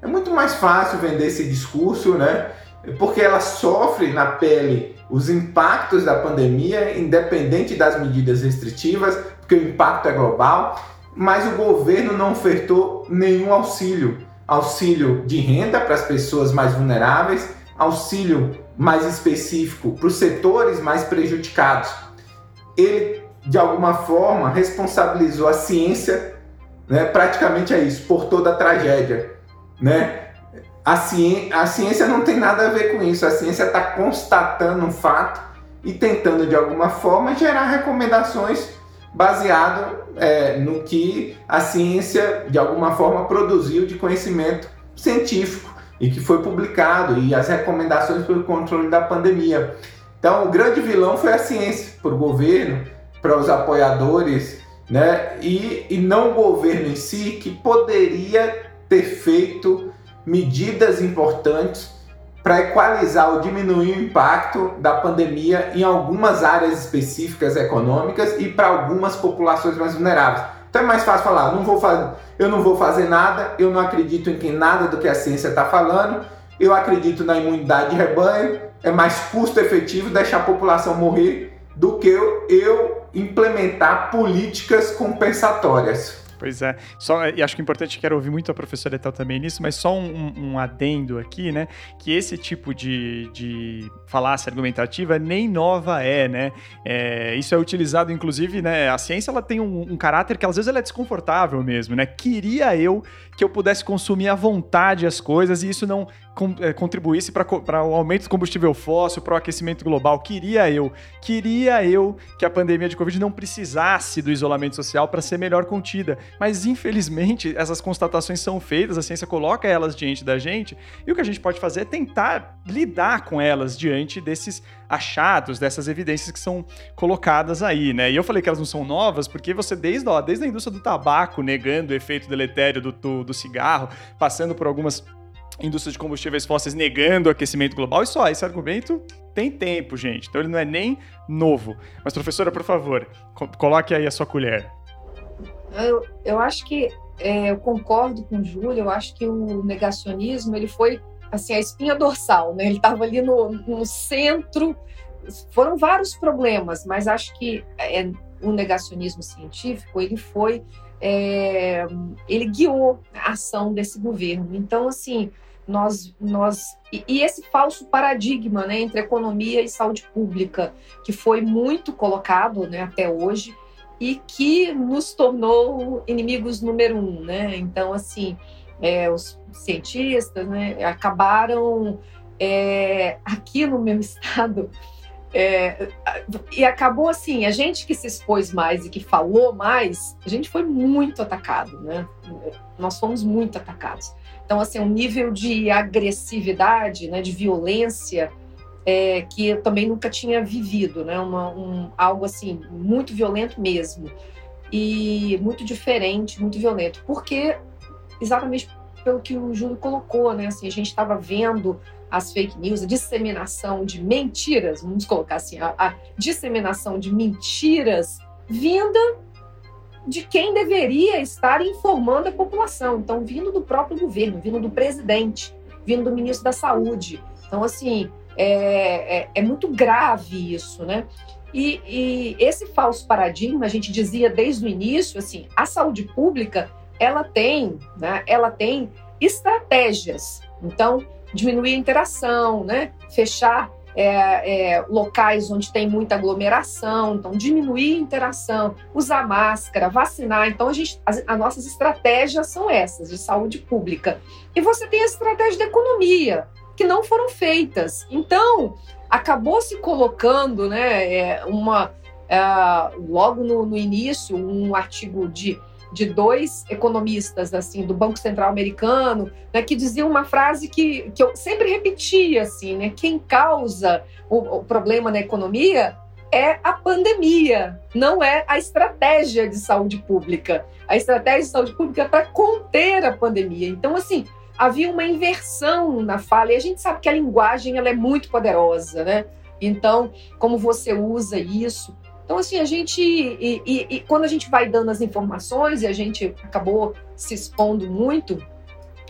é muito mais fácil vender esse discurso, né? Porque ela sofre na pele os impactos da pandemia, independente das medidas restritivas, porque o impacto é global, mas o governo não ofertou nenhum auxílio. Auxílio de renda para as pessoas mais vulneráveis, auxílio mais específico para os setores mais prejudicados. Ele, de alguma forma, responsabilizou a ciência, né, praticamente é isso, por toda a tragédia. Né? A, ciência, a ciência não tem nada a ver com isso, a ciência está constatando um fato e tentando, de alguma forma, gerar recomendações baseado é, no que a ciência, de alguma forma, produziu de conhecimento científico e que foi publicado e as recomendações para o controle da pandemia. Então, o grande vilão foi a ciência, para o governo, para os apoiadores, né? E, e não o governo em si, que poderia ter feito medidas importantes para equalizar ou diminuir o impacto da pandemia em algumas áreas específicas econômicas e para algumas populações mais vulneráveis. Então é mais fácil falar, não vou fazer, eu não vou fazer nada, eu não acredito em nada do que a ciência está falando, eu acredito na imunidade de rebanho, é mais custo efetivo deixar a população morrer do que eu, eu implementar políticas compensatórias. Pois é. Só, e acho que é importante, quero ouvir muito a professora Etel também nisso, mas só um, um, adendo aqui, né? Que esse tipo de, de falácia argumentativa nem nova é, né? É, isso é utilizado, inclusive, né? A ciência ela tem um, um, caráter que às vezes ela é desconfortável mesmo, né? Queria eu que eu pudesse consumir à vontade as coisas e isso não contribuísse para o aumento do combustível fóssil, para o aquecimento global. Queria eu, queria eu que a pandemia de Covid não precisasse do isolamento social para ser melhor contida. Mas, infelizmente, essas constatações são feitas, a ciência coloca elas diante da gente, e o que a gente pode fazer é tentar lidar com elas diante desses achados, dessas evidências que são colocadas aí, né? E eu falei que elas não são novas porque você, desde, ó, desde a indústria do tabaco, negando o efeito deletério do, do, do cigarro, passando por algumas indústria de combustíveis fósseis negando o aquecimento global, e só esse argumento tem tempo, gente. Então ele não é nem novo. Mas, professora, por favor, co coloque aí a sua colher. Eu, eu acho que é, eu concordo com o Júlio, eu acho que o negacionismo ele foi assim a espinha dorsal, né? Ele estava ali no, no centro. Foram vários problemas, mas acho que é, o negacionismo científico ele foi é, ele guiou a ação desse governo. Então, assim, nós, nós e, e, esse falso paradigma né, entre economia e saúde pública, que foi muito colocado né, até hoje e que nos tornou inimigos número um. Né? Então, assim, é, os cientistas né, acabaram é, aqui no meu (laughs) estado é, e acabou assim, a gente que se expôs mais e que falou mais, a gente foi muito atacado, né? Nós fomos muito atacados. Então, assim, um nível de agressividade, né, de violência, é, que eu também nunca tinha vivido, né? Uma, um, algo assim, muito violento mesmo. E muito diferente, muito violento. Porque, exatamente pelo que o Júlio colocou, né? Assim, a gente estava vendo as fake news, a disseminação de mentiras, vamos colocar assim, a, a disseminação de mentiras vinda de quem deveria estar informando a população. Então, vindo do próprio governo, vindo do presidente, vindo do ministro da Saúde. Então, assim, é, é, é muito grave isso, né? E, e, esse falso paradigma, a gente dizia desde o início, assim, a saúde pública, ela tem, né, ela tem estratégias. Então, diminuir a interação, né? fechar é, é, locais onde tem muita aglomeração, então diminuir a interação, usar máscara, vacinar. Então a gente, as, as, nossas estratégias são essas de saúde pública. E você tem a estratégia de economia que não foram feitas. Então acabou se colocando, né, é, uma é, logo no, no início um artigo de de dois economistas assim do Banco Central americano, né, que diziam uma frase que, que eu sempre repetia assim, né, quem causa o, o problema na economia é a pandemia, não é a estratégia de saúde pública. A estratégia de saúde pública é para conter a pandemia. Então, assim, havia uma inversão na fala. E a gente sabe que a linguagem ela é muito poderosa, né? Então, como você usa isso? Então, assim, a gente. E, e, e quando a gente vai dando as informações, e a gente acabou se expondo muito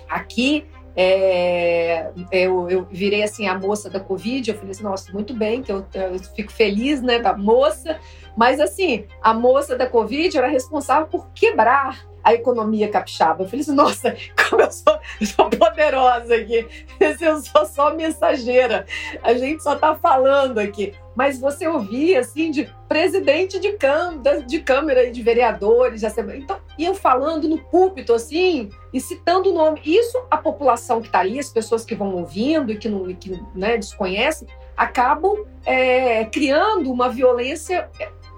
aqui, é, eu, eu, virei assim a moça da Covid, eu falei assim, nossa, muito bem, que eu, eu, fico feliz, né, da moça, mas assim, a moça da Covid era responsável por quebrar a economia capixaba. Eu falei assim, nossa, como eu sou, sou poderosa aqui, eu sou só mensageira, a gente só tá falando aqui mas você ouvia assim de presidente de, câmara, de câmara e de vereadores, de então iam falando no púlpito assim e citando o nome. Isso a população que está ali, as pessoas que vão ouvindo e que não que, né, desconhecem, acabam é, criando uma violência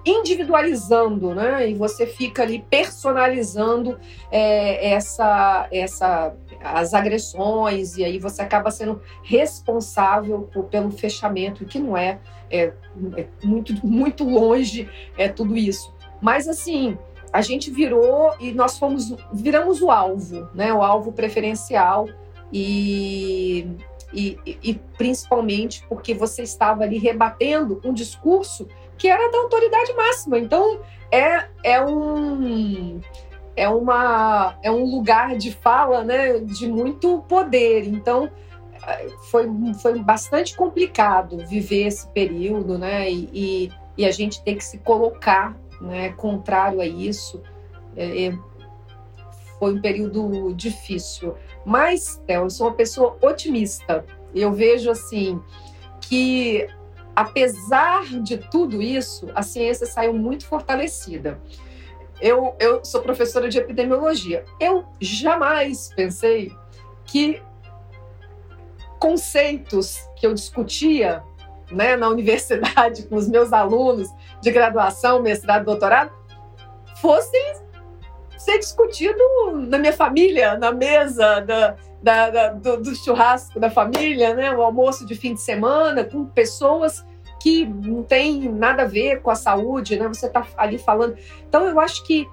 individualizando, né? E você fica ali personalizando é, essa, essa, as agressões e aí você acaba sendo responsável por, pelo fechamento, que não é, é, é muito, muito longe é tudo isso. Mas assim, a gente virou e nós fomos viramos o alvo, né? O alvo preferencial e, e, e principalmente porque você estava ali rebatendo um discurso que era da autoridade máxima. Então, é, é um é uma é um lugar de fala, né, de muito poder. Então, foi, foi bastante complicado viver esse período, né, e, e a gente tem que se colocar, né, contrário a isso. É, é, foi um período difícil. Mas, eu sou uma pessoa otimista. Eu vejo assim que apesar de tudo isso, a ciência saiu muito fortalecida. Eu, eu sou professora de epidemiologia. Eu jamais pensei que conceitos que eu discutia né, na (laughs) universidade com os meus alunos de graduação, mestrado, doutorado, fossem ser discutido na minha família, na mesa da, da, da, do, do, churrasco da família, né? o almoço de fim de semana, com pessoas que não tem nada a ver com a saúde, né? Você está ali falando. Então, eu acho que,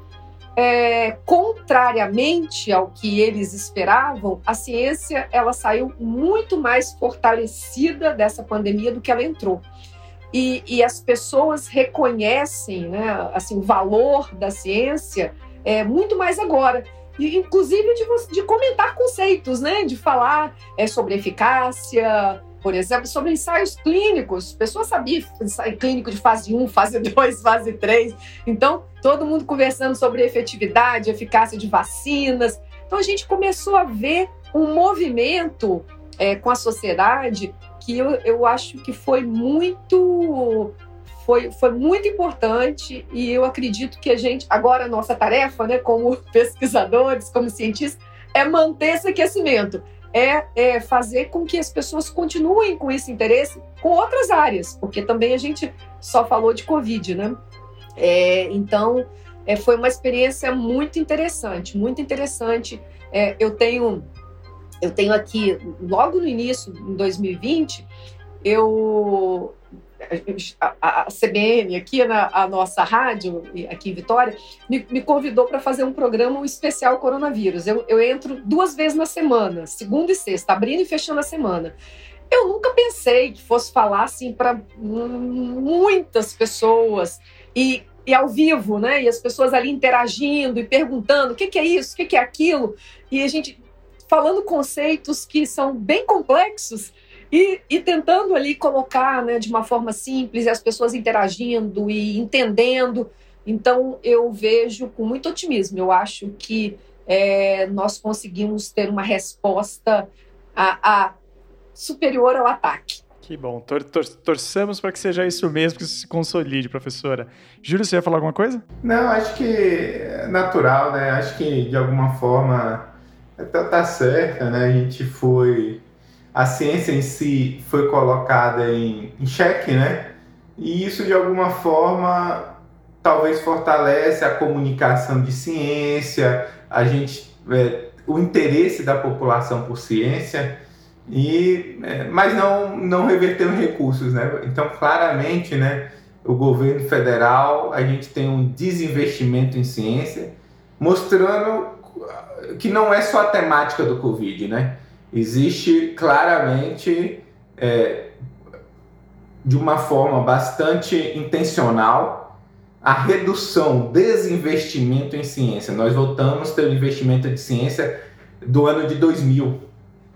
é, contrariamente ao que eles esperavam, a ciência ela saiu muito mais fortalecida dessa pandemia do que ela entrou. E, e as pessoas reconhecem, né, assim, o valor da ciência é, muito mais agora inclusive de, de, comentar conceitos, né? De falar é, sobre eficácia, por exemplo, sobre ensaios clínicos. Pessoas sabiam ensaio clínico de fase 1, fase 2, (laughs) fase 3. Então, todo mundo conversando sobre efetividade, eficácia de vacinas. Então, a gente começou a ver um movimento é, com a sociedade que eu, eu acho que foi muito foi, foi muito importante e eu acredito que a gente, agora a nossa tarefa, né, como (laughs) pesquisadores, como cientistas, é manter esse aquecimento é, é, fazer com que as pessoas continuem com esse interesse com outras áreas, porque também a gente só falou de Covid, né? É, então, é, foi uma experiência muito interessante, muito interessante. É, eu tenho eu tenho aqui, logo no início, em 2020, eu a, a CBN, aqui na a nossa rádio, aqui em Vitória, me, me convidou para fazer um programa um especial coronavírus. Eu, eu entro duas vezes na semana, segunda e sexta, abrindo e fechando a semana. Eu nunca pensei que fosse falar assim para muitas pessoas e, e ao vivo, né? E as pessoas ali interagindo e perguntando o que, que é isso, o que, que é aquilo. E a gente falando conceitos que são bem complexos e, e tentando ali colocar né, de uma forma simples, as pessoas interagindo e entendendo. Então, eu vejo com muito otimismo. Eu acho que é, nós conseguimos ter uma resposta a, a superior ao ataque. Que bom. Tor tor torçamos para que seja isso mesmo, que isso se consolide, professora. Júlio, você ia falar alguma coisa? Não, acho que é natural, né? Acho que de alguma forma tá, tá certa, né? A gente foi a ciência em si foi colocada em, em xeque, né? E isso de alguma forma talvez fortalece a comunicação de ciência, a gente é, o interesse da população por ciência e é, mas não não revertendo recursos, né? Então claramente, né? O governo federal a gente tem um desinvestimento em ciência, mostrando que não é só a temática do Covid, né? Existe claramente, é, de uma forma bastante intencional, a redução, desinvestimento em ciência. Nós voltamos a ter o investimento de ciência do ano de 2000,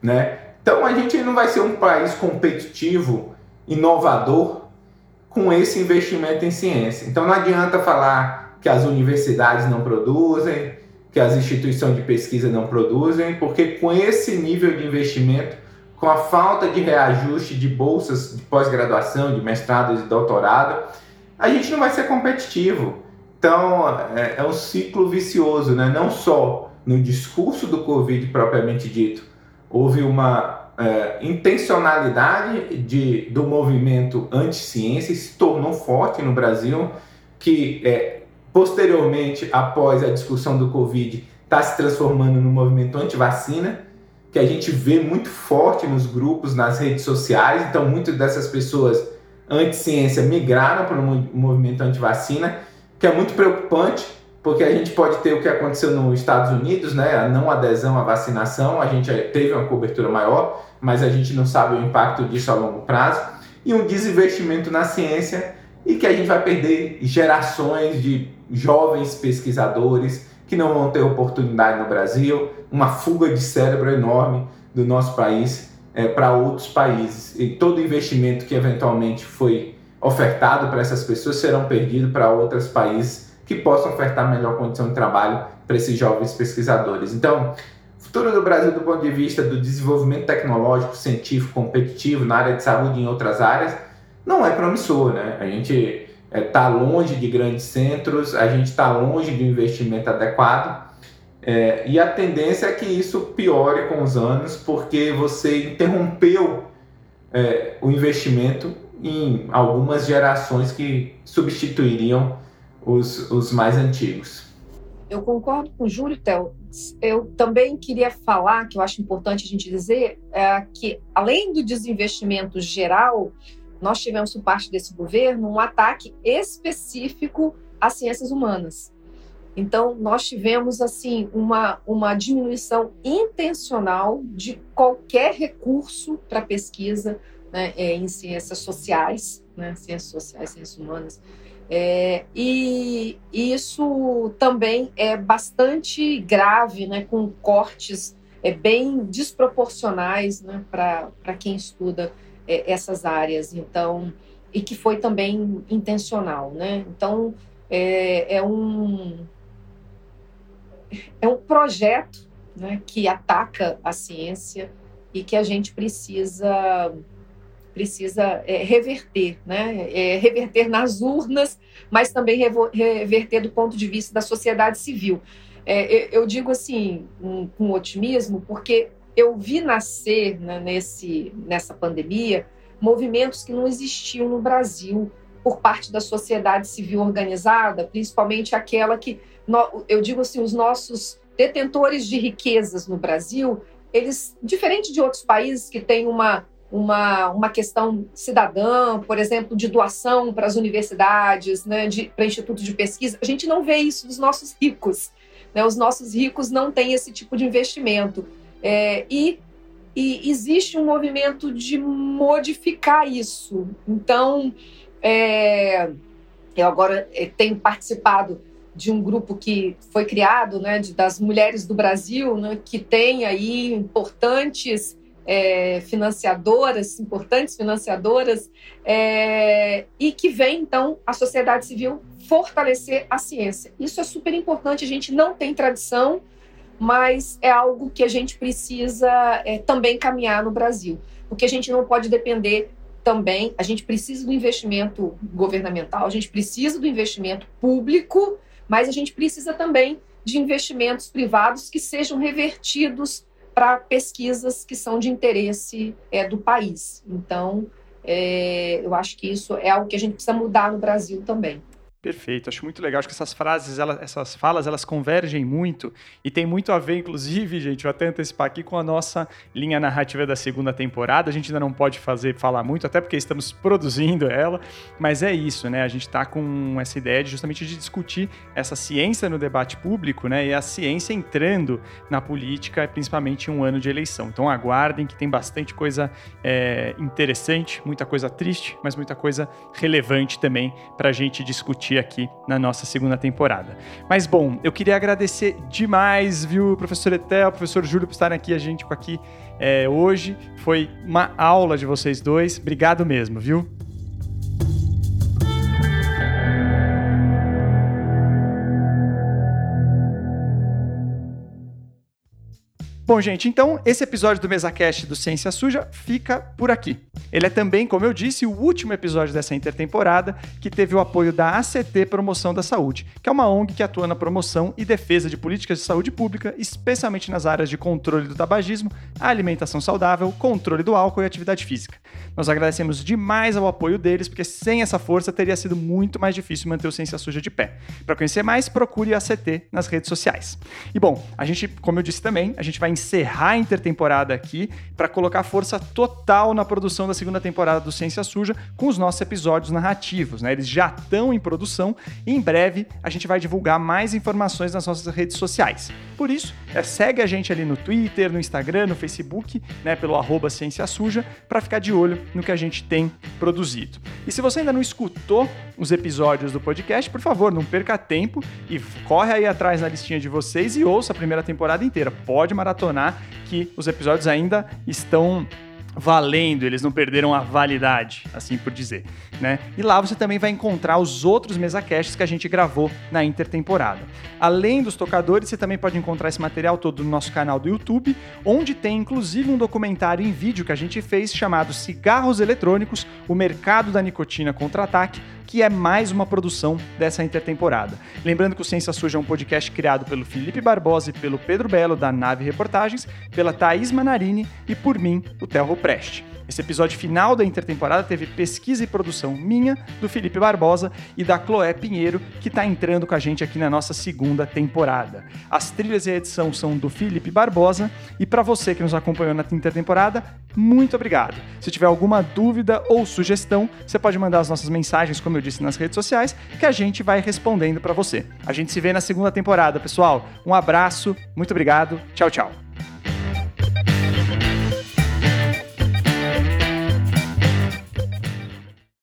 né? Então a gente não vai ser um país competitivo, inovador, com esse investimento em ciência. Então não adianta falar que as universidades não produzem, que as instituições de pesquisa não produzem, porque com esse nível de investimento, com a falta de reajuste de bolsas de pós-graduação, de mestrado e doutorado, a gente não vai ser competitivo. Então é, é um ciclo vicioso, né? não só no discurso do Covid propriamente dito, houve uma é, intencionalidade de, do movimento anti-ciência, se tornou forte no Brasil, que é, posteriormente, após a discussão do Covid, está se transformando no movimento anti-vacina, que a gente vê muito forte nos grupos, nas redes sociais. Então, muitas dessas pessoas anti-ciência migraram para o movimento anti-vacina, que é muito preocupante, porque a gente pode ter o que aconteceu nos Estados Unidos, né? A não adesão à vacinação, a gente teve uma cobertura maior, mas a gente não sabe o impacto disso a longo prazo, e um desinvestimento na ciência, e que a gente vai perder gerações de jovens pesquisadores que não vão ter oportunidade no Brasil, uma fuga de cérebro enorme do nosso país é, para outros países. E todo investimento que eventualmente foi ofertado para essas pessoas serão perdidos para outros países que possam ofertar melhor condição de trabalho para esses jovens pesquisadores. Então, o futuro do Brasil do ponto de vista do desenvolvimento tecnológico, científico, competitivo na área de saúde e em outras áreas, não é promissor, né? A gente está é, tá longe de grandes centros, a gente está longe de um investimento adequado. É, e a tendência é que isso piore com os anos, porque você interrompeu é, o investimento em algumas gerações que substituiriam os, os mais antigos. Eu concordo com o Júlio, Théo. Eu também queria falar, que eu acho importante a gente dizer, é, que além do desinvestimento geral, nós tivemos, por parte desse governo, um ataque específico às ciências humanas. Então, nós tivemos, assim, uma, uma diminuição intencional de qualquer recurso para pesquisa né, é, em ciências sociais, né, ciências sociais, ciências humanas. É, e isso também é bastante grave, né, com cortes é, bem desproporcionais né, para quem estuda é, essas áreas, então, e que foi também intencional, né? Então, é, é um é um projeto né, que ataca a ciência e que a gente precisa precisa é, reverter, né? É, reverter nas urnas, mas também reverter do ponto de vista da sociedade civil. É, eu digo assim um, com otimismo, porque eu vi nascer né, nesse, nessa pandemia movimentos que não existiam no Brasil por parte da sociedade civil organizada, principalmente aquela que, eu digo assim, os nossos detentores de riquezas no Brasil, eles, diferente de outros países que têm uma, uma, uma questão cidadã, por exemplo, de doação para as universidades, né, para institutos de pesquisa, a gente não vê isso dos nossos ricos. Né? Os nossos ricos não têm esse tipo de investimento. É, e, e, existe um movimento de modificar isso. Então, é, eu agora é, tenho participado de um grupo que foi criado, né, de, das mulheres do Brasil, né, que tem aí importantes é, financiadoras, importantes financiadoras, é, e que vem, então, a sociedade civil fortalecer a ciência. Isso é super importante, a gente não tem tradição, mas é algo que a gente precisa é, também caminhar no Brasil, porque a gente não pode depender também, a gente precisa do investimento governamental, a gente precisa do investimento público, mas a gente precisa também de investimentos privados que sejam revertidos para pesquisas que são de interesse é, do país. Então, é, eu acho que isso é algo que a gente precisa mudar no Brasil também. Perfeito, acho muito legal. Acho que essas frases, elas, essas falas, elas convergem muito e tem muito a ver, inclusive, gente, vou até antecipar aqui com a nossa linha narrativa da segunda temporada. A gente ainda não pode fazer falar muito, até porque estamos produzindo ela, mas é isso, né? A gente está com essa ideia de justamente de discutir essa ciência no debate público, né? E a ciência entrando na política, principalmente em um ano de eleição. Então aguardem que tem bastante coisa é, interessante, muita coisa triste, mas muita coisa relevante também para a gente discutir aqui na nossa segunda temporada. Mas bom, eu queria agradecer demais, viu, professor Etel, professor Júlio, por estarem aqui a gente aqui é, hoje. Foi uma aula de vocês dois. Obrigado mesmo, viu? Bom, gente, então esse episódio do MesaCast do Ciência Suja fica por aqui. Ele é também, como eu disse, o último episódio dessa intertemporada que teve o apoio da ACT Promoção da Saúde, que é uma ONG que atua na promoção e defesa de políticas de saúde pública, especialmente nas áreas de controle do tabagismo, alimentação saudável, controle do álcool e atividade física. Nós agradecemos demais ao apoio deles, porque sem essa força teria sido muito mais difícil manter o Ciência Suja de pé. Para conhecer mais, procure a ACT nas redes sociais. E bom, a gente, como eu disse também, a gente vai encerrar a intertemporada aqui para colocar força total na produção da segunda temporada do Ciência Suja com os nossos episódios narrativos. Né? Eles já estão em produção e em breve a gente vai divulgar mais informações nas nossas redes sociais. Por isso, é, segue a gente ali no Twitter, no Instagram, no Facebook, né, pelo arroba Ciência Suja, para ficar de olho no que a gente tem produzido. E se você ainda não escutou os episódios do podcast, por favor, não perca tempo e corre aí atrás na listinha de vocês e ouça a primeira temporada inteira. Pode maratonar que os episódios ainda estão valendo, eles não perderam a validade, assim por dizer, né? E lá você também vai encontrar os outros mesacasts que a gente gravou na intertemporada. Além dos tocadores, você também pode encontrar esse material todo no nosso canal do YouTube, onde tem inclusive um documentário em vídeo que a gente fez chamado Cigarros Eletrônicos: O Mercado da Nicotina Contra-Ataque, que é mais uma produção dessa intertemporada. Lembrando que o Ciência Suja é um podcast criado pelo Felipe Barbosa e pelo Pedro Belo, da Nave Reportagens, pela Thaís Manarini e por mim, o Telro Preste. Esse episódio final da intertemporada teve pesquisa e produção minha, do Felipe Barbosa e da Chloé Pinheiro, que está entrando com a gente aqui na nossa segunda temporada. As trilhas e a edição são do Felipe Barbosa. E para você que nos acompanhou na intertemporada, muito obrigado. Se tiver alguma dúvida ou sugestão, você pode mandar as nossas mensagens, como eu disse, nas redes sociais, que a gente vai respondendo para você. A gente se vê na segunda temporada, pessoal. Um abraço, muito obrigado, tchau, tchau.